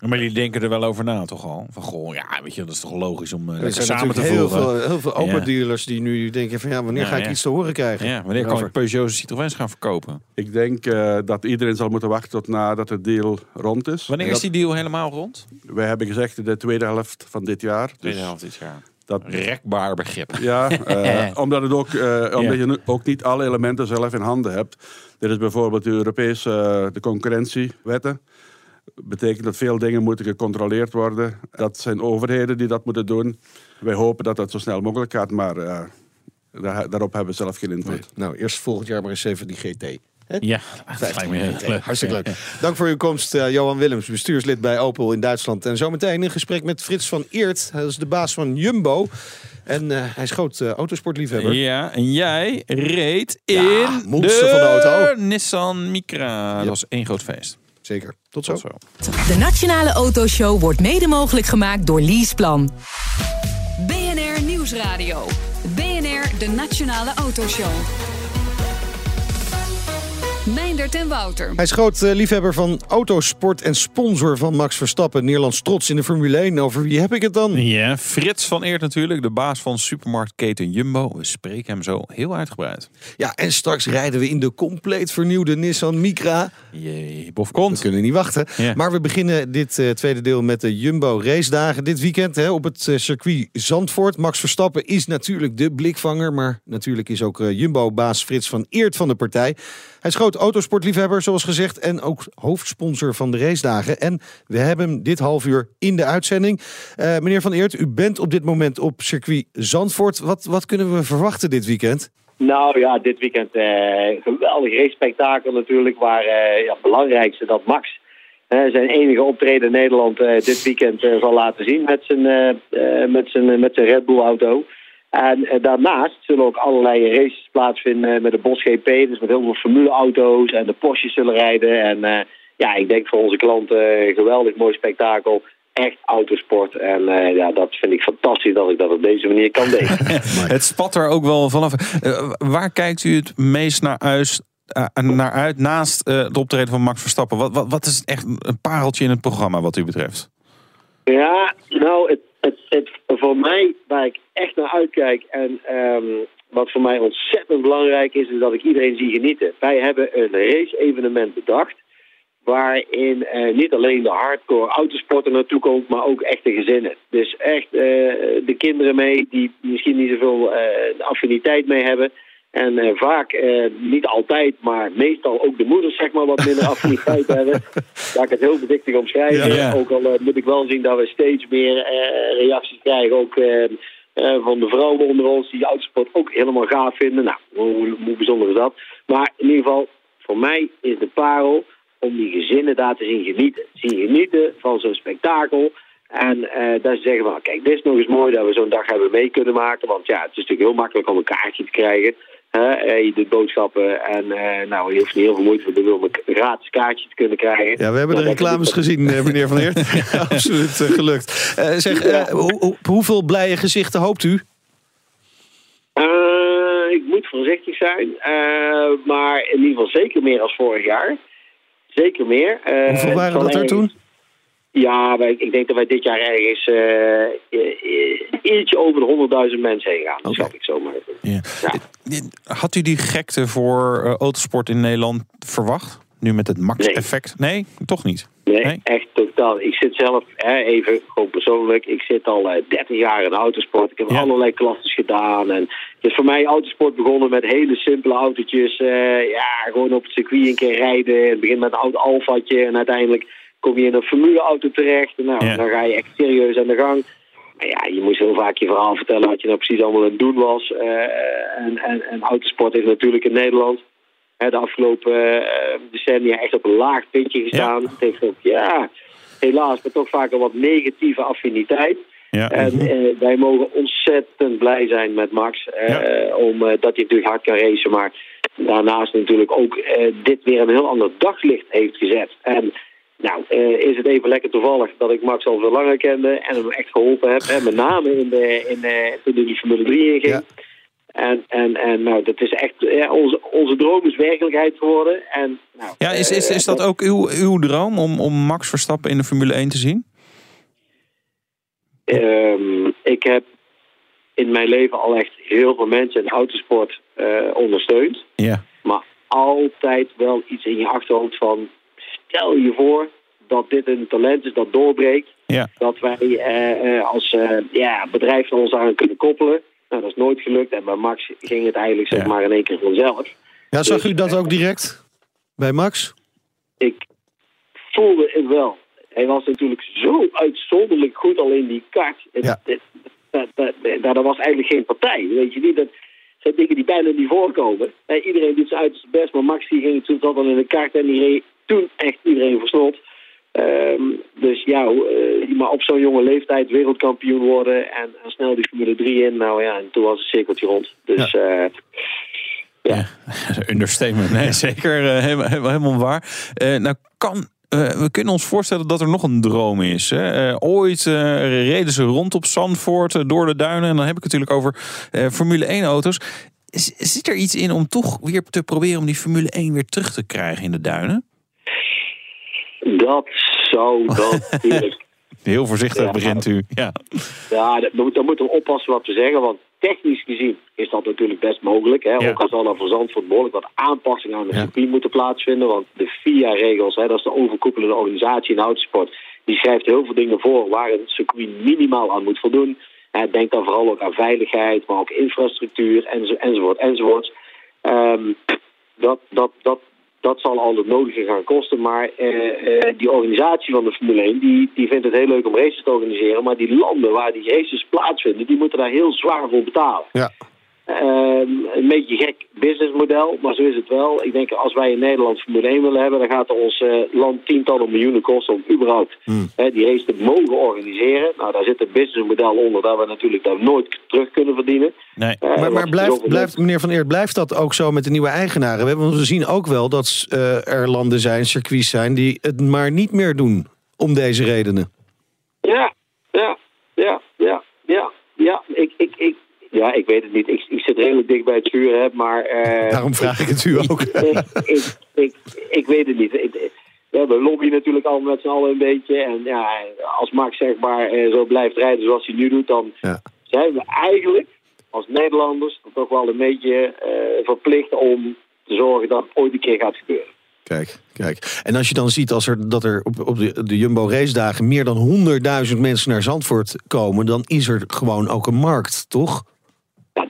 Maar jullie denken er wel over na, toch al? Van, goh, ja, weet je, dat is toch logisch om eh, Er samen te natuurlijk heel voeren. veel, heel veel open Ja. dealers die nu denken van ja, wanneer Ja, ga ik ja. iets te horen krijgen? Ja, wanneer kan ik Peugeot Citroëns gaan verkopen? ik denk eh, dat iedereen zal moeten wachten tot nadat de deal rond is. Wanneer is die deal helemaal rond? Wij hebben gezegd in de tweede helft van dit jaar. Dus Tweede helft dit jaar. dat, Rekbaar begrip. ja, eh, omdat, het ook, eh, omdat je ook niet alle elementen zelf in handen hebt. Dit is bijvoorbeeld de Europese de concurrentiewetten. Betekent dat veel dingen moeten gecontroleerd worden. Dat zijn overheden die dat moeten doen. Wij hopen dat dat zo snel mogelijk gaat, maar eh, daar, daarop hebben we zelf geen invloed. Nee. Nou, eerst volgend jaar maar eens even die GT. Ja, dat lijkt me heel leuk. Hartstikke leuk. Dank voor uw komst, uh, Johan Willems, bestuurslid bij Opel in Duitsland. En zometeen in gesprek met Frits van Eert. Hij is de baas van Jumbo. En uh, hij is groot uh, autosportliefhebber. Ja, en jij reed in Ja, de, van de auto. Nissan Micra. Dat was één groot feest. Zeker. Tot zo. De Nationale Autoshow wordt mede mogelijk gemaakt door Leaseplan. BNR Nieuwsradio. BNR, de Nationale Autoshow. Meindert en Wouter. Hij is groot eh, liefhebber van autosport en sponsor van Max Verstappen. Nederlands trots in de Formule 1. Over wie heb ik het dan? Ja, Frits van Eert natuurlijk, de baas van supermarktketen Jumbo. We spreken hem zo heel uitgebreid. Ja, en straks rijden we in de compleet vernieuwde Nissan Micra. Jee, bof We komt. kunnen niet wachten. Ja. Maar we beginnen dit eh, tweede deel met de Jumbo race dagen. Dit weekend hè, op het eh, circuit Zandvoort. Max Verstappen is natuurlijk de blikvanger. Maar natuurlijk is ook eh, Jumbo-baas Frits van Eert van de partij. Hij is groot autosportliefhebber, zoals gezegd. En ook hoofdsponsor van de racedagen. En we hebben hem dit half uur in de uitzending. Eh, meneer van Eert, u bent op dit moment op circuit Zandvoort. Wat, wat kunnen we verwachten dit weekend? Nou ja, dit weekend eh geweldig race-spektakel natuurlijk. Waar eh ja, het belangrijkste dat Max zijn enige optreden in Nederland dit weekend zal laten zien met zijn, met zijn, met zijn Red Bull auto. En eh, daarnaast zullen ook allerlei races plaatsvinden met de Bosch GP. Dus met heel veel formuleauto's en de Porsches zullen rijden. En eh, ja, ik denk voor onze klanten een geweldig mooi spektakel. Echt autosport. En eh, ja, dat vind ik fantastisch dat ik dat op deze manier kan delen. Het spat er ook wel vanaf. Eh, waar kijkt u het meest naar uit, eh, naar uit naast eh, het optreden van Max Verstappen? Wat, wat, wat is echt een pareltje in het programma wat u betreft? Ja, nou, het, het, voor mij, waar ik echt naar uitkijk en ehm, wat voor mij ontzettend belangrijk is, is dat ik iedereen zie genieten. Wij hebben een race-evenement bedacht, waarin eh, niet alleen de hardcore autosporter naartoe komt, maar ook echte gezinnen. Dus echt eh, de kinderen mee die misschien niet zoveel eh, affiniteit mee hebben. En eh, vaak, eh, niet altijd, maar meestal ook de moeders zeg maar wat minder affiniteit hebben. Laat ik het heel voorzichtig omschrijven. Ja, ja. Ook al eh, moet ik wel zien dat we steeds meer reacties krijgen, ook van de vrouwen onder ons, die autosport ook helemaal gaaf vinden. Nou, hoe, hoe bijzonder is dat? Maar in ieder geval, voor mij is de parel om die gezinnen daar te zien genieten. Zien genieten van zo'n spektakel. En eh dat ze zeggen van, kijk, dit is nog eens mooi dat we zo'n dag hebben mee kunnen maken. Want ja, het is natuurlijk heel makkelijk om een kaartje te krijgen. Hè, eh, je doet boodschappen en eh, nou, je hoeft niet heel veel moeite te doen om een gratis kaartje te kunnen krijgen. Ja, we hebben de reclames gezien, eh, meneer Van Eert. Absoluut gelukt. Zeg, hoe- hoe- hoeveel blije gezichten hoopt u? Ik moet voorzichtig zijn, maar in ieder geval zeker meer als vorig jaar. Zeker meer. Hoeveel waren dat er toen? Ja, wij, ik denk dat wij dit jaar ergens eh, ietsje over de 100.000 mensen heen gaan. Dat ik zomaar. Ja. Ja. Had u die gekte voor eh, autosport in Nederland verwacht? Nu met het Max-effect? Nee, toch niet. Nee, Nee? echt totaal. Ik zit zelf, hè, even gewoon persoonlijk, ik zit al eh, 30 jaar in autosport. Ik heb Ja. allerlei klasses gedaan. En het is voor mij autosport begonnen met hele simpele autootjes. ja, gewoon op het circuit een keer rijden. Het begint met een oud Alfaatje en uiteindelijk kom je in een formuleauto terecht. En nou, Ja. dan ga je echt serieus aan de gang. Maar ja, je moest heel vaak je verhaal vertellen wat je nou precies allemaal aan het doen was. Eh, en, en, en autosport heeft natuurlijk in Nederland hè, de afgelopen eh, decennia echt op een laag puntje gestaan. Het heeft ook, ja, helaas, maar toch vaak een wat negatieve affiniteit. Ja. En eh, wij mogen ontzettend blij zijn met Max. eh, Ja. om, eh, dat hij natuurlijk hard kan racen. Maar daarnaast natuurlijk ook dit weer een heel ander daglicht heeft gezet. En nou, eh, is het even lekker toevallig dat ik Max al veel langer kende. En hem echt geholpen heb. Hè, met name in de, in de, toen hij die Formule 3 inging. Ja. En, en, en nou, dat is echt, ja, onze, onze droom is werkelijkheid geworden. En, nou, Ja, is, is, eh, is dat ook uw, uw droom om, om Max Verstappen in de Formule 1 te zien? Ehm, ik heb in mijn leven al echt heel veel mensen in autosport eh, ondersteund. Ja. Maar altijd wel iets in je achterhoofd van... stel je voor dat dit een talent is dat doorbreekt. Ja. Dat wij eh, eh, als eh, ja, bedrijf ons aan kunnen koppelen. Nou, dat is nooit gelukt. En bij Max ging het eigenlijk zeg Ja. maar in één keer vanzelf. Ja, zag u dat ook direct bij Max? ik voelde het wel. Hij was natuurlijk zo uitzonderlijk goed al in die kart. Het- Ja. dat, dat, dat, dat was eigenlijk geen partij. Weet je niet? Dat, zijn dingen die bijna niet voorkomen. Eh, iedereen doet zijn uiterste best, maar Max die ging toen zat dan in de kaart en die reed toen echt iedereen versnot. Ehm, dus ja, uh, maar op zo'n jonge leeftijd wereldkampioen worden en, en, snel die Formule 3 in. Nou ja, en toen was het cirkeltje rond. Dus ja. Uh, ja. understatement. Nee, zeker uh, helemaal, helemaal waar. nou, kan we kunnen ons voorstellen dat er nog een droom is. Hè? Uh, ooit uh, reden ze rond op Zandvoort door de duinen. En dan heb ik het natuurlijk over Formule 1 auto's. zit er iets in om toch weer te proberen om die Formule 1 weer terug te krijgen in de duinen? Dat zou dan natuurlijk... Heel voorzichtig begint u. Ja, ja dan, moeten we oppassen wat we zeggen. Want technisch gezien is dat natuurlijk best mogelijk. Hè? Ook al zal er voor Zandvoort behoorlijk wat aanpassingen aan de ja. circuit moeten plaatsvinden. Want de FIA-regels, dat is de overkoepelende organisatie in autosport... die schrijft heel veel dingen voor waar het circuit minimaal aan moet voldoen. Denk dan vooral ook aan veiligheid, maar ook infrastructuur enzovoort enzovoort. Um, dat, dat, dat, dat zal al het nodige gaan kosten. Maar uh, die organisatie van de Formule 1 die, die vindt het heel leuk om races te organiseren. Maar die landen waar die races plaatsvinden, die moeten daar heel zwaar voor betalen. Ja. Ehm, een beetje gek businessmodel, maar zo is het wel. Ik denk als wij in Nederland Formule 1 willen hebben, dan gaat ons uh, land tientallen miljoenen kosten om überhaupt hmm. die race te mogen organiseren. Nou, daar zit een businessmodel onder dat we natuurlijk daar nooit terug kunnen verdienen. Nee. Uh, maar, maar blijft, blijft, meneer Van Eert, blijft dat ook zo met de nieuwe eigenaren? Want we zien ook wel dat uh, er landen zijn, circuits zijn, die het maar niet meer doen om deze redenen. Ja, ja, ja, ja, ja. Ja, ik, ik, ik, ja, ik weet het niet. Ik, ik zit redelijk dicht bij het vuur, hè, maar... Uh, Daarom vraag ik het u ook. ik, ik, ik, weet het niet. Ja, we lobbyen natuurlijk al met z'n allen een beetje. En ja, als Max zeg maar uh, zo blijft rijden zoals hij nu doet... dan ja. zijn we eigenlijk als Nederlanders toch wel een beetje uh, verplicht om te zorgen dat het ooit een keer gaat gebeuren. Kijk, kijk. En als je dan ziet als er, dat er op, op de, de Jumbo race dagen meer dan 100.000 mensen naar Zandvoort komen, dan is er gewoon ook een markt, toch?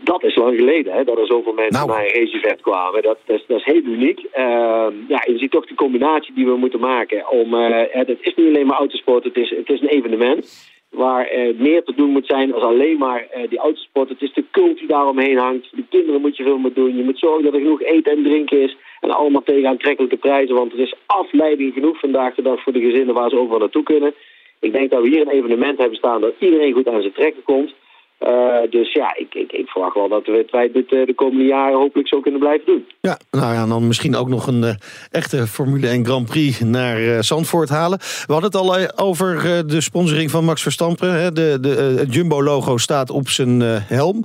Dat is lang geleden, hè, dat er zoveel mensen nou. naar een racevet kwamen. Dat, dat, is, dat is heel uniek. Uh, ja, je ziet toch de combinatie die we moeten maken. Om, uh, het is niet alleen maar autosport, het is, het is een evenement waar uh, meer te doen moet zijn dan alleen maar uh, die autosport. Het is de cult die daaromheen hangt. De kinderen moet je veel meer doen. Je moet zorgen dat er genoeg eten en drinken is. En allemaal tegen aantrekkelijke prijzen. Want er is afleiding genoeg vandaag de dag voor de gezinnen waar ze overal naartoe kunnen. Ik denk dat we hier een evenement hebben staan dat iedereen goed aan zijn trekken komt. Uh, dus ja, ik, ik, ik verwacht wel dat we wij dit uh, de komende jaren hopelijk zo kunnen blijven doen. Ja, nou ja, dan misschien ook nog een uh, echte Formule 1 Grand Prix naar Zandvoort halen. We hadden het al over de sponsoring van Max Verstappen. Hè. De, de, het Jumbo-logo staat op zijn helm.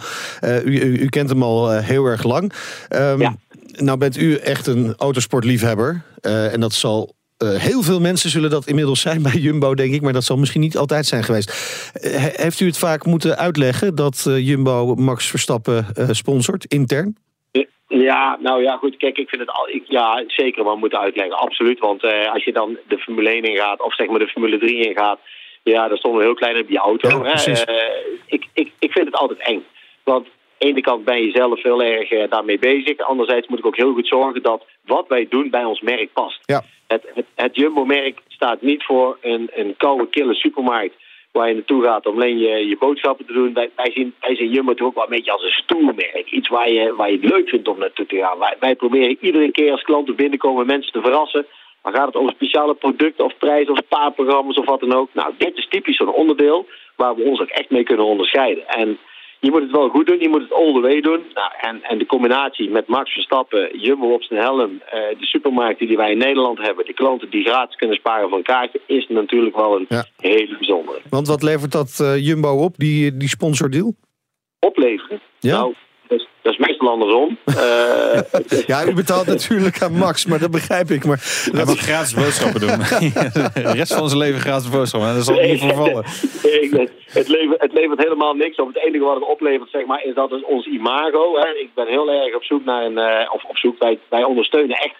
U, u, u, kent hem al heel erg lang. Um, ja. Nou bent u echt een autosportliefhebber. en dat zal uh, heel veel mensen zullen dat inmiddels zijn bij Jumbo, denk ik. Maar dat zal misschien niet altijd zijn geweest. Uh, heeft u het vaak moeten uitleggen dat uh, Jumbo Max Verstappen sponsort, intern? Ja, nou ja, goed. Kijk, ik vind het al, ik, ja, zeker wel moeten uitleggen. Absoluut. Want als je dan de Formule 1 ingaat, of zeg maar de Formule 3 ingaat. Ja, dan stonden we heel klein op die auto. Ja, ik, ik, ik vind het altijd eng. Want de ene kant ben je zelf heel erg daarmee bezig. Anderzijds moet ik ook heel goed zorgen dat wat wij doen bij ons merk past. Ja. Het, het, het Jumbo-merk staat niet voor een, een koude, kille supermarkt waar je naartoe gaat om alleen je, je boodschappen te doen. Wij, wij, zien, wij zien Jumbo toch ook wel een beetje als een stoelmerk. Iets waar je, waar je het leuk vindt om naartoe te gaan. Wij, wij proberen iedere keer als klanten binnenkomen mensen te verrassen. Dan gaat het over speciale producten of prijzen of spaarprogramma's of wat dan ook. Nou, dit is typisch zo'n onderdeel waar we ons ook echt mee kunnen onderscheiden. En je moet het wel goed doen, je moet het all the way doen. Nou, en, en de combinatie met Max Verstappen, Jumbo op zijn helm, uh, de supermarkten die wij in Nederland hebben, de klanten die gratis kunnen sparen van een kaartje, is natuurlijk wel een hele bijzondere. Want wat levert dat uh, Jumbo op, die, die sponsordeal? Opleveren? Ja. Nou, dat is meestal andersom. Uh, ja, u betaalt natuurlijk aan Max, maar dat begrijp ik. Maar Hij mag gratis boodschappen doen. de rest van zijn leven gratis boodschappen. Dat zal niet voorvallen. het, levert, het levert helemaal niks op. Het enige wat het oplevert, zeg maar, is dat het ons imago. Hè. Ik ben heel erg op zoek naar een... Uh, of op zoek, wij, wij ondersteunen echt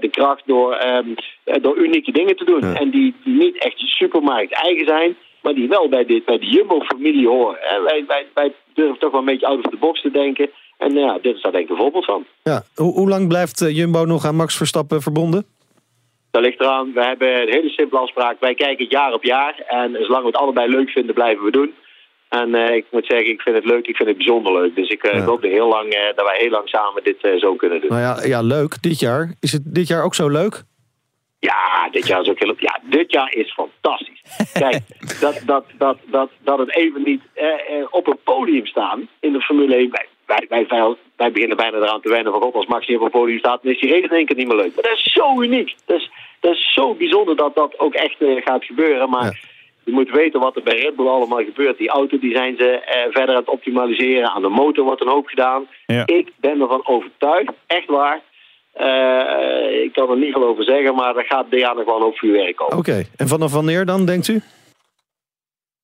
de kracht door, um, door unieke dingen te doen. En die, die niet echt supermarkt eigen zijn, maar die wel bij, dit, bij de Jumbo-familie horen. Wij, wij, wij durven toch wel een beetje out of the box te denken. En ja, dit is daar denk ik een voorbeeld van. Ja. Hoe, hoe lang blijft eh, Jumbo nog aan Max Verstappen verbonden? Dat ligt eraan. We hebben een hele simpele afspraak. Wij kijken jaar op jaar. En zolang we het allebei leuk vinden, blijven we doen. En eh, ik moet zeggen, ik vind het leuk. Ik vind het bijzonder leuk. Dus ik uh, Ja. hoop er heel lang, eh, dat wij heel lang samen dit eh, zo kunnen doen. Nou ja, ja, leuk. Dit jaar. Is het dit jaar ook zo leuk? Ja, dit jaar is ook heel... Ja, dit jaar is fantastisch. Kijk, dat, dat, dat, dat, dat het even niet eh, eh, op een podium staan in de Formule 1... Wij, wij, wij, beginnen bijna eraan te wennen van... God, als Max niet op een podium staat, dan is die race in één keer niet meer leuk. Maar dat is zo uniek. Dat is, dat is zo bijzonder dat dat ook echt eh, gaat gebeuren. Maar... Ja. Je moet weten wat er bij Red Bull allemaal gebeurt. Die auto die zijn ze eh, verder aan het optimaliseren. Aan de motor wordt een hoop gedaan. Ja. Ik ben ervan overtuigd, echt waar. Eh, ik kan er niet veel over zeggen, maar er gaat wel een hoop vuurwerk komen. Oké. En vanaf wanneer dan, denkt u?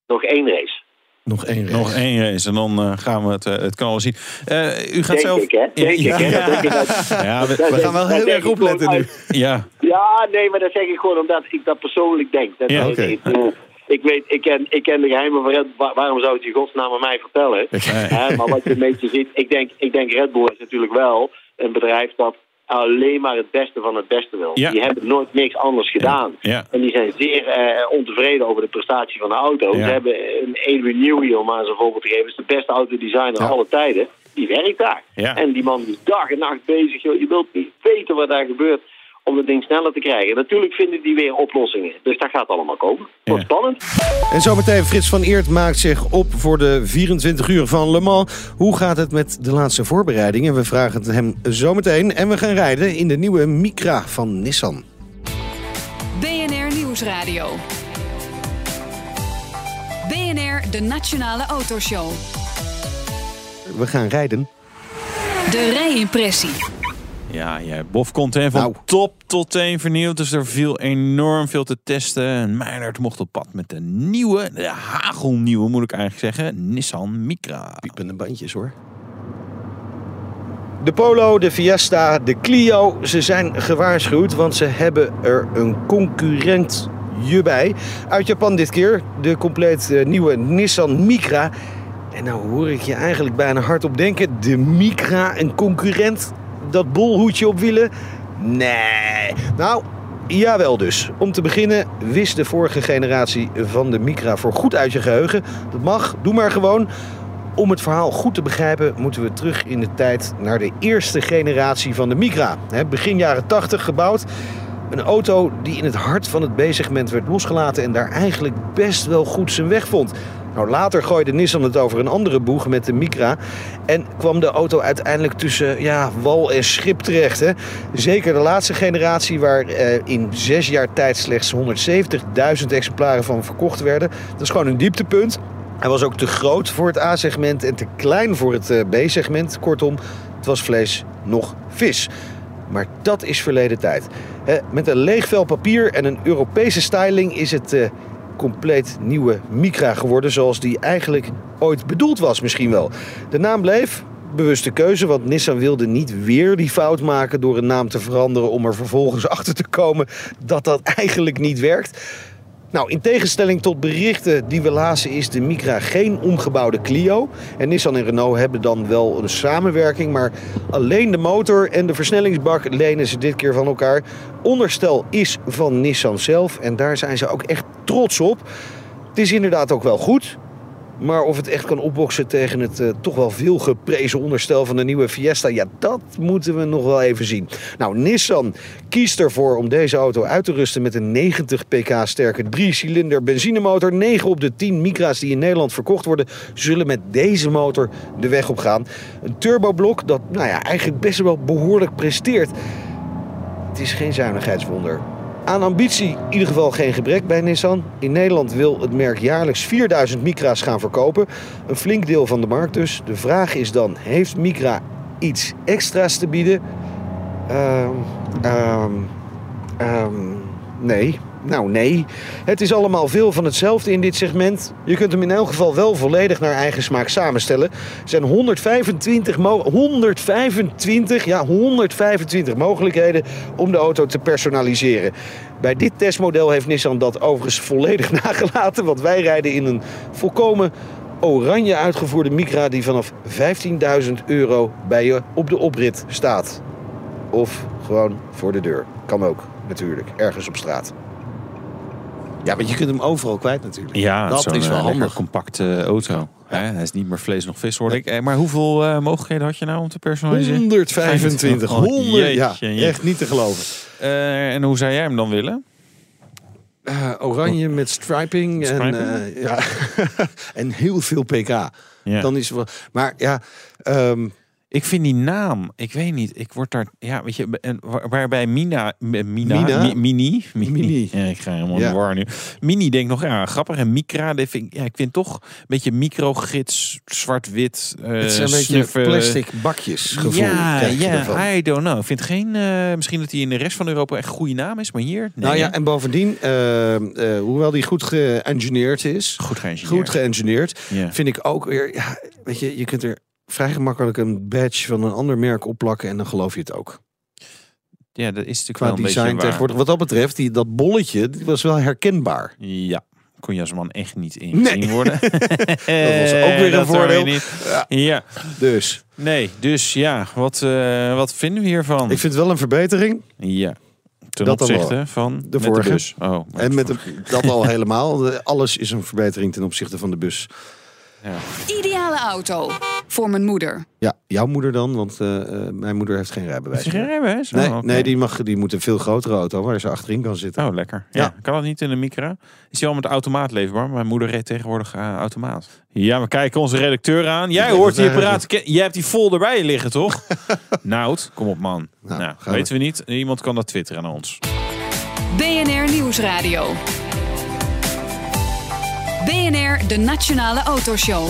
Nog één race. Nog één race. Nog één race en dan eh, gaan we het, het knallen zien. Eh, u gaat Denk zelf... ik, hè? Denk ja, ik, hè? ja. Dat denk ik dat- Ja, we- dat We zeg- gaan wel heel erg opletten gewoon nu. uit- ja. Ja, nee, maar dat zeg ik gewoon omdat ik dat persoonlijk denk. Dat Ja, oké. ik, weet, ik ken, ik ken de geheimen van Red Bull. Waarom zou het je godsnaam aan mij vertellen? Hè, maar wat je een beetje ziet, ik denk, ik denk Red Bull is natuurlijk wel een bedrijf dat alleen maar het beste van het beste wil. Ja. Die hebben nooit niks anders gedaan. Ja. En die zijn zeer eh, ontevreden over de prestatie van de auto. Ze hebben een Adrian Newey, om maar een voorbeeld te geven, is de beste autodesigner alle tijden. Die werkt daar. En die man is dag en nacht bezig. Joh. Je wilt niet weten wat daar gebeurt om het ding sneller te krijgen. Natuurlijk vinden die weer oplossingen. Dus dat gaat allemaal komen. Wordt Ja. spannend. En zometeen Frits van Eert maakt zich op voor de 24 uur van Le Mans. Hoe gaat het met de laatste voorbereidingen? We vragen het hem zometeen. En we gaan rijden in de nieuwe Micra van Nissan. BNR Nieuwsradio. BNR, de Nationale Autoshow. We gaan rijden. De rijimpressie. Ja, ja, Bof komt hè, van Nou. top tot teen vernieuwd. Dus er viel enorm veel te testen. En Meijnerd mocht op pad met de nieuwe, de hagelnieuwe moet ik eigenlijk zeggen, Nissan Micra. Piepende bandjes hoor. De Polo, de Fiesta, de Clio, ze zijn gewaarschuwd, want ze hebben er een concurrentje bij. Uit Japan dit keer, de compleet eh, nieuwe Nissan Micra. En nou hoor ik je eigenlijk bijna hardop denken, de Micra, een concurrent? Dat bolhoedje op wielen? Nee. Nou, jawel dus. Om te beginnen wist de vorige generatie van de Micra voor goed uit je geheugen. Dat mag, doe maar gewoon. Om het verhaal goed te begrijpen moeten we terug in de tijd naar de eerste generatie van de Micra. Begin jaren 80 gebouwd. Een auto die in het hart van het B-segment werd losgelaten en daar eigenlijk best wel goed zijn weg vond. Nou, later gooide Nissan het over een andere boeg met de Micra. En kwam de auto uiteindelijk tussen ja, wal en schip terecht. Hè? Zeker de laatste generatie, waar eh, in zes jaar tijd slechts 170.000 exemplaren van verkocht werden. Dat is gewoon een dieptepunt. Hij was ook te groot voor het A-segment en te klein voor het eh, B-segment. Kortom, het was vlees nog vis. Maar dat is verleden tijd. Met een leeg vel papier en een Europese styling is het eh, compleet nieuwe Micra geworden. Zoals die eigenlijk ooit bedoeld was misschien wel. De naam bleef, bewuste keuze, want Nissan wilde niet weer die fout maken door een naam te veranderen om er vervolgens achter te komen dat dat eigenlijk niet werkt. Nou, in tegenstelling tot berichten die we lazen is de Micra geen omgebouwde Clio. En Nissan en Renault hebben dan wel een samenwerking, maar alleen de motor en de versnellingsbak lenen ze dit keer van elkaar. Onderstel is van Nissan zelf en daar zijn ze ook echt trots op. Het is inderdaad ook wel goed. Maar of het echt kan opboksen tegen het eh, toch wel veel geprezen onderstel van de nieuwe Fiesta, ja, dat moeten we nog wel even zien. Nou, Nissan kiest ervoor om deze auto uit te rusten met een 90 pk sterke 3-cilinder benzinemotor. 9 op de 10 Migra's die in Nederland verkocht worden, zullen met deze motor de weg op gaan. Een turboblok dat nou ja, eigenlijk best wel behoorlijk presteert. Het is geen zuinigheidswonder. Aan ambitie in ieder geval geen gebrek bij Nissan. In Nederland wil het merk jaarlijks 4000 Micra's gaan verkopen. Een flink deel van de markt dus. De vraag is dan, heeft Micra iets extra's te bieden? Ehm, ehm, ehm, nee. Nou, nee. Het is allemaal veel van hetzelfde in dit segment. Je kunt hem in elk geval wel volledig naar eigen smaak samenstellen. Er zijn 125, mo- 125, ja, 125 mogelijkheden om de auto te personaliseren. Bij dit testmodel heeft Nissan dat overigens volledig nagelaten. Want wij rijden in een volkomen oranje uitgevoerde Micra... die vanaf 15.000 euro bij je op de oprit staat. Of gewoon voor de deur. Kan ook, natuurlijk. Ergens op straat. Ja, want je kunt hem overal kwijt natuurlijk. Ja, dat is wel eh, handig. compacte auto. Hè, hij is niet meer vlees nog vis, hoorde ik. Eh, Maar hoeveel eh, mogelijkheden had je nou om te personaliseren? 125, Oh, 100. Ja, jeetje, echt niet te geloven. Eh, en hoe zou jij hem dan willen? Eh, oranje met striping, Striping? En, eh, ja. en heel veel pk. Ja. Dan is wel. Maar ja, ehm, Ik vind die naam, ik weet niet, ik word daar, ja, weet je, en waar- waarbij Mina, M- Mina, Mina? Mi- Mini, Mini. Ja, ik ga helemaal Ja. war nu. Mini denk nog, ja, grappig. En Micra, vind ik, ja, ik vind toch een beetje microgids, zwart-wit, eh het zijn een beetje plastic bakjes gevoel. Ja, ja. I don't know. Ik vind geen, eh, misschien dat hij in de rest van Europa echt goede naam is, maar hier, nee. nou ja, en bovendien, eh, eh, hoewel die goed geëngineerd is, goed geëngineerd, ja. vind ik ook weer, ja, weet je, je kunt er vrij gemakkelijk een badge van een ander merk opplakken en dan geloof je het ook. ja, dat is natuurlijk Qua wel een design beetje waar. tegenwoordig. Wat dat betreft, die, dat bolletje, die was wel herkenbaar. Ja, kon Jasman echt niet ingezien Nee. worden. dat was ook weer een voordeel. Ja. ja, Dus, nee, dus ja, wat, eh, wat vinden we hiervan? ik vind het wel een verbetering. Ja, ten Dat opzichte van De vorige. bus. Oh, En met de dat al helemaal. Alles is een verbetering ten opzichte van de bus. Ja. Ideale auto. Voor mijn moeder. Ja, jouw moeder dan, want eh, eh, mijn moeder heeft geen rijbewijs. Is er geen rijbewijs? Nee, Oh, nee die, mag, die moet een veel grotere auto waar ze achterin kan zitten. Oh, lekker. Ja. Ja. Kan dat niet in de micro? Is die al met automaat leverbaar? Mijn moeder reed tegenwoordig eh, automaat. Ja, we kijken onze redacteur aan. Jij hoort apparaat. ke- Jij hebt die folder bij je liggen, toch? Nout, kom op man. Nou, Nou, weten we niet. Iemand kan dat twitteren aan ons. BNR Nieuwsradio. BNR, de Nationale Autoshow.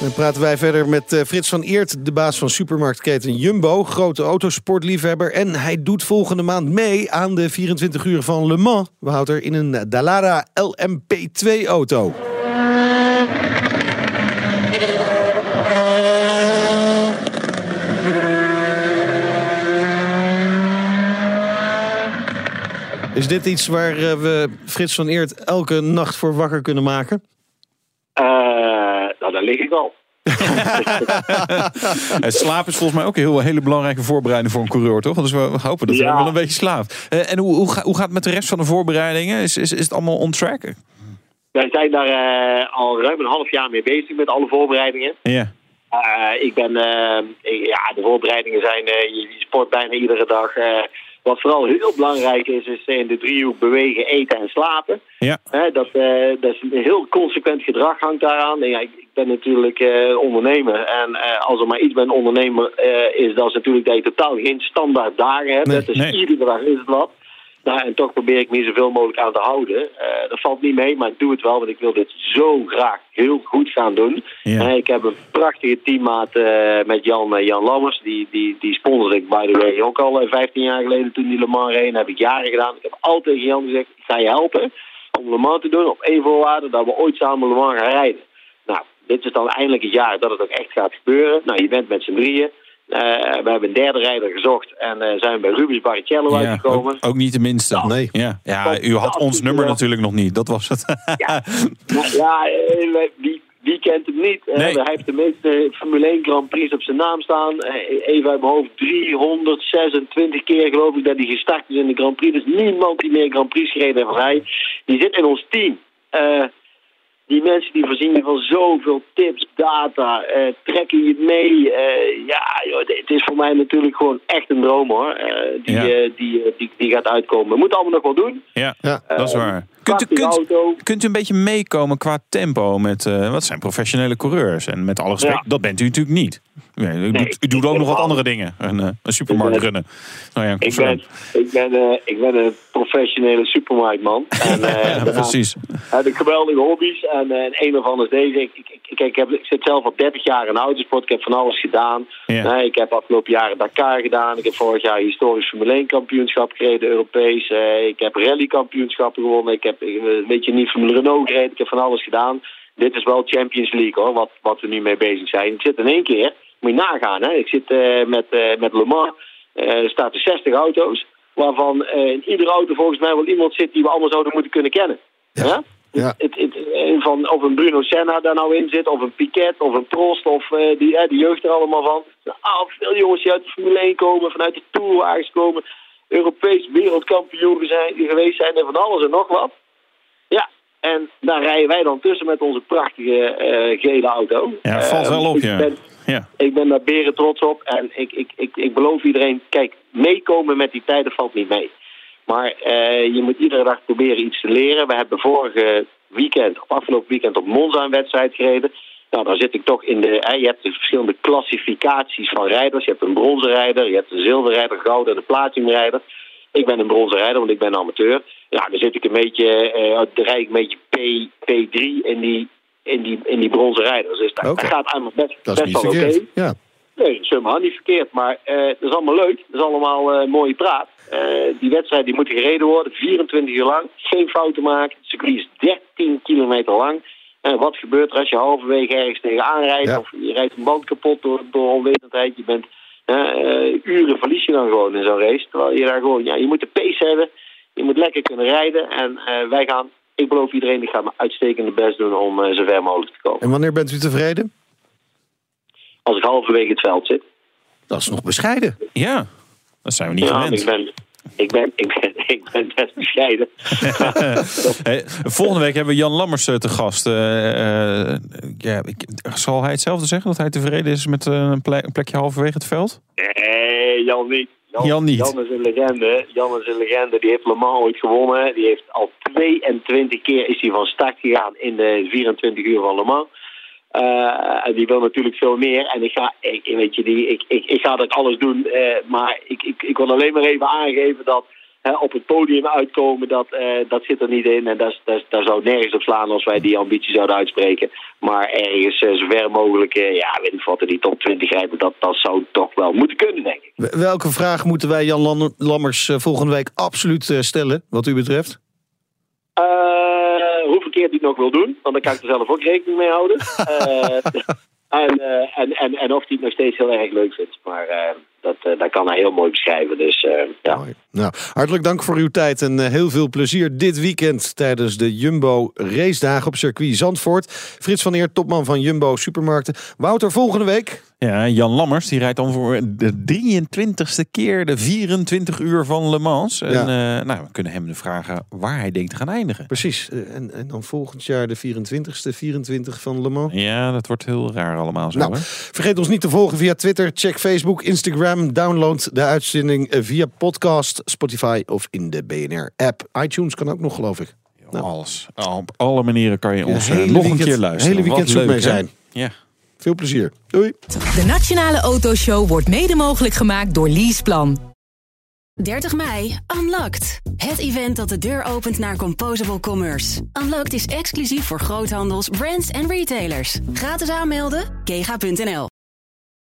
Dan praten wij verder met eh, Frits van Eert, de baas van supermarktketen Jumbo. Grote autosportliefhebber. En hij doet volgende maand mee aan de 24 uur van Le Mans. We houden er in een Dallara LMP2 auto. Is dit iets waar eh, we Frits van Eert elke nacht voor wakker kunnen maken? Eh, nou, daar lig ik al. Slaap is volgens mij ook een heel, hele belangrijke voorbereiding voor een coureur, toch? Dus we hopen dat hij wel een beetje slaapt. Eh, en hoe, hoe, ga- hoe gaat het met de rest van de voorbereidingen? Is, is, is het allemaal on track? Wij zijn daar eh, al ruim een half jaar mee bezig met alle voorbereidingen. Ja. Eh, ik ben, eh, ik- ja, de voorbereidingen zijn, eh, je, je sport bijna iedere dag. Wat vooral heel belangrijk is, is in de driehoek bewegen, eten en slapen. Ja. Dat, eh, dat is een heel consequent gedrag hangt daaraan. En ja, ik, ben natuurlijk eh, ondernemer. En eh, als er maar iets bij een ondernemer is, dat is natuurlijk dat je totaal geen standaard dagen hebt. Nee, dus nee. iedere dag is het wat. Nou, en toch probeer ik me zoveel mogelijk aan te houden. Eh, dat valt niet mee, maar ik doe het wel, want ik wil dit zo graag heel goed gaan doen. Ja. Ik heb een prachtige teammaat eh, met Jan, eh, Jan Lammers. Die, die, die sponsorde ik, by the way, ook al eh, 15 jaar geleden toen die Le Mans reed. Dat heb ik jaren gedaan. Ik heb altijd tegen Jan gezegd, ik ga je helpen om Le Mans te doen op één voorwaarde, dat we ooit samen Le Mans gaan rijden. Nou, dit is dan eindelijk het jaar dat het ook echt gaat gebeuren. Nou, je bent met z'n drieën. Eh, we hebben een derde rijder gezocht en eh, zijn bij Rubens Barrichello Ja, uitgekomen. ook, ook niet de minste. Nee. Ja. ja, u had ons nummer natuurlijk nog niet. Dat was het. Ja, ja eh, wij- wie, wie kent hem niet? Eh, Nee. Hij heeft de meeste Formule 1 Grand Prix op zijn naam staan. Eh, Even uit mijn hoofd, 326 keer geloof ik dat hij gestart is in de Grand Prix. Dus niemand die meer Grand Prix gereden heeft als hij. Die zit in ons team. Eh, die mensen die voorzien je van zoveel tips, data, eh, trekken je mee. Eh, ja, joh, het is voor mij natuurlijk gewoon echt een droom hoor. Eh, die, Ja. eh, die, die, die gaat uitkomen. We moeten allemaal nog wel doen. Ja, Ja. dat is waar. Kunt u, kunt, u een beetje meekomen qua tempo met eh, wat zijn professionele coureurs? En met alle respect, Ja. dat bent u natuurlijk niet. Nee, u, Nee, doet, u doet ik ook nog wat andere dingen. Een, eh, een supermarkt runnen. Nou ja, Ik ben, ik, ben, eh, ik ben een professionele supermarktman. En, eh, Ja, daarna precies. heb ik geweldige hobby's. En een daarvan is deze. Ik, ik, ik, heb, ik zit zelf al 30 jaar in autosport. Ik heb van alles gedaan. Ja. Ik heb afgelopen jaren Dakar gedaan. Ik heb vorig jaar historisch Formule 1 kampioenschap gereden, Europees. Ik heb rallykampioenschappen gewonnen. Ik heb een beetje niet Formule Renault gereden. Ik heb van alles gedaan. Dit is wel Champions League hoor, wat, wat we nu mee bezig zijn. Ik zit in één keer, moet je nagaan. Hè? Ik zit eh, met, eh, met Le Mans. Eh, er staan er 60 auto's. Waarvan eh, in iedere auto volgens mij wel iemand zit die we allemaal zouden moeten kunnen kennen. Ja? Ja. Het, het, van, of een Bruno Senna daar nou in zit, of een Piquet, of een Prost, of eh, die, eh, die jeugd er allemaal van. Ah, veel jongens die uit de Formule 1 komen, vanuit de Tourwagens komen, Europees wereldkampioen zijn, geweest zijn en van alles en nog wat. Ja, en daar rijden wij dan tussen met onze prachtige eh, gele auto. Ja, valt wel op, ja. ben- Ja. ik ben daar beren trots op. En ik, ik, ik, ik beloof iedereen, kijk, meekomen met die tijden valt niet mee. Maar eh, je moet iedere dag proberen iets te leren. We hebben vorige weekend, afgelopen weekend op Monza een wedstrijd gereden. Nou, dan zit ik toch in de... Je hebt de verschillende klassificaties van rijders. Je hebt een bronzen rijder, je hebt een zilverrijder, gouden en een platinumrijder. Ik ben een bronzen rijder, want ik ben amateur. Ja, dan zit ik een beetje, eh dan rijd ik een beetje P, P3 in die, in die, in die bronzen rijders. Dus dat, gaat allemaal best, Dat best wel oké. Ja. Nee, dat is helemaal niet verkeerd. Maar eh dat is allemaal leuk. Dat is allemaal eh, mooie praat. Eh, die wedstrijd die moet gereden worden, 24 uur lang. Geen fouten maken. Het circuit is 13 kilometer lang. En wat gebeurt er als je halverwege ergens tegenaan rijdt? Ja. Of je rijdt een band kapot door, door onwetendheid. Je bent uren verlies je dan gewoon in zo'n race. Terwijl je daar gewoon, ja, je moet de pace hebben. Je moet lekker kunnen rijden. En wij gaan, ik beloof iedereen, ik ga mijn uitstekende best doen om eh, zo ver mogelijk te komen. En wanneer bent u tevreden? Als ik halverwege het veld zit. Dat is nog bescheiden. ja, dat zijn we niet Ja, gewend. ik ben, ik ben, ik ben, ik ben best bescheiden. Hey, volgende week hebben we Jan Lammers eh, te gast. Eh, eh, ja, ik, zal hij hetzelfde zeggen? Dat hij tevreden is met een plekje halverwege het veld? Nee, Jan niet. Jan niet. Jan is een legende. Jan is een legende. Die heeft Le Mans ooit gewonnen. Die heeft al 22 keer is hij van start gegaan in de 24 uur van Le Mans. Eh, en die wil natuurlijk veel meer. En ik ga, ik, weet je, die, ik, ik, ik ga dat alles doen. eh, maar ik, ik, ik wil alleen maar even aangeven dat op het podium uitkomen, dat, eh, dat zit er niet in. En daar zou nergens op slaan als wij die ambitie zouden uitspreken. Maar ergens eh, zo ver mogelijk, eh, ja, weet ik wat, in die top 20 rijden, dat, dat zou toch wel moeten kunnen, denk ik. Welke vraag moeten wij Jan Lam- Lammers volgende week absoluut stellen, wat u betreft? Eh, hoeveel keer hij het nog wil doen, want dan kan ik er zelf ook rekening mee houden. Eh, en, eh, en, en, en of hij het nog steeds heel erg leuk vindt. Maar eh, dat, eh, dat kan hij heel mooi beschrijven. Dus ja. Nou, hartelijk dank voor uw tijd en heel veel plezier dit weekend tijdens de Jumbo Race Dagen op circuit Zandvoort. Frits van Eer, topman van Jumbo Supermarkten. Wouter, volgende week. Ja, Jan Lammers die rijdt dan voor de 23ste keer de 24 uur van Le Mans. En Ja. eh, nou, we kunnen hem vragen waar hij denkt te gaan eindigen. Precies. Eh, En, en dan volgend jaar de 24ste, 24 van Le Mans. Ja, dat wordt heel raar allemaal zo. Nou, hè? vergeet ons niet te volgen via Twitter. Check Facebook, Instagram. Download de uitzending eh, via podcast, Spotify of in de BNR-app. iTunes kan ook nog, geloof ik. Nou. Alles. Op alle manieren kan je ons nog een keer luisteren. hele weekend Wat zoek leuk, mee hè? zijn. Ja. Veel plezier. Doei. De Nationale Autoshow wordt mede mogelijk gemaakt door Leaseplan. 30 mei, Unlocked. Het event dat de deur opent naar Composable Commerce. Unlocked is exclusief voor groothandels, brands en retailers. Gratis aanmelden, kega.nl.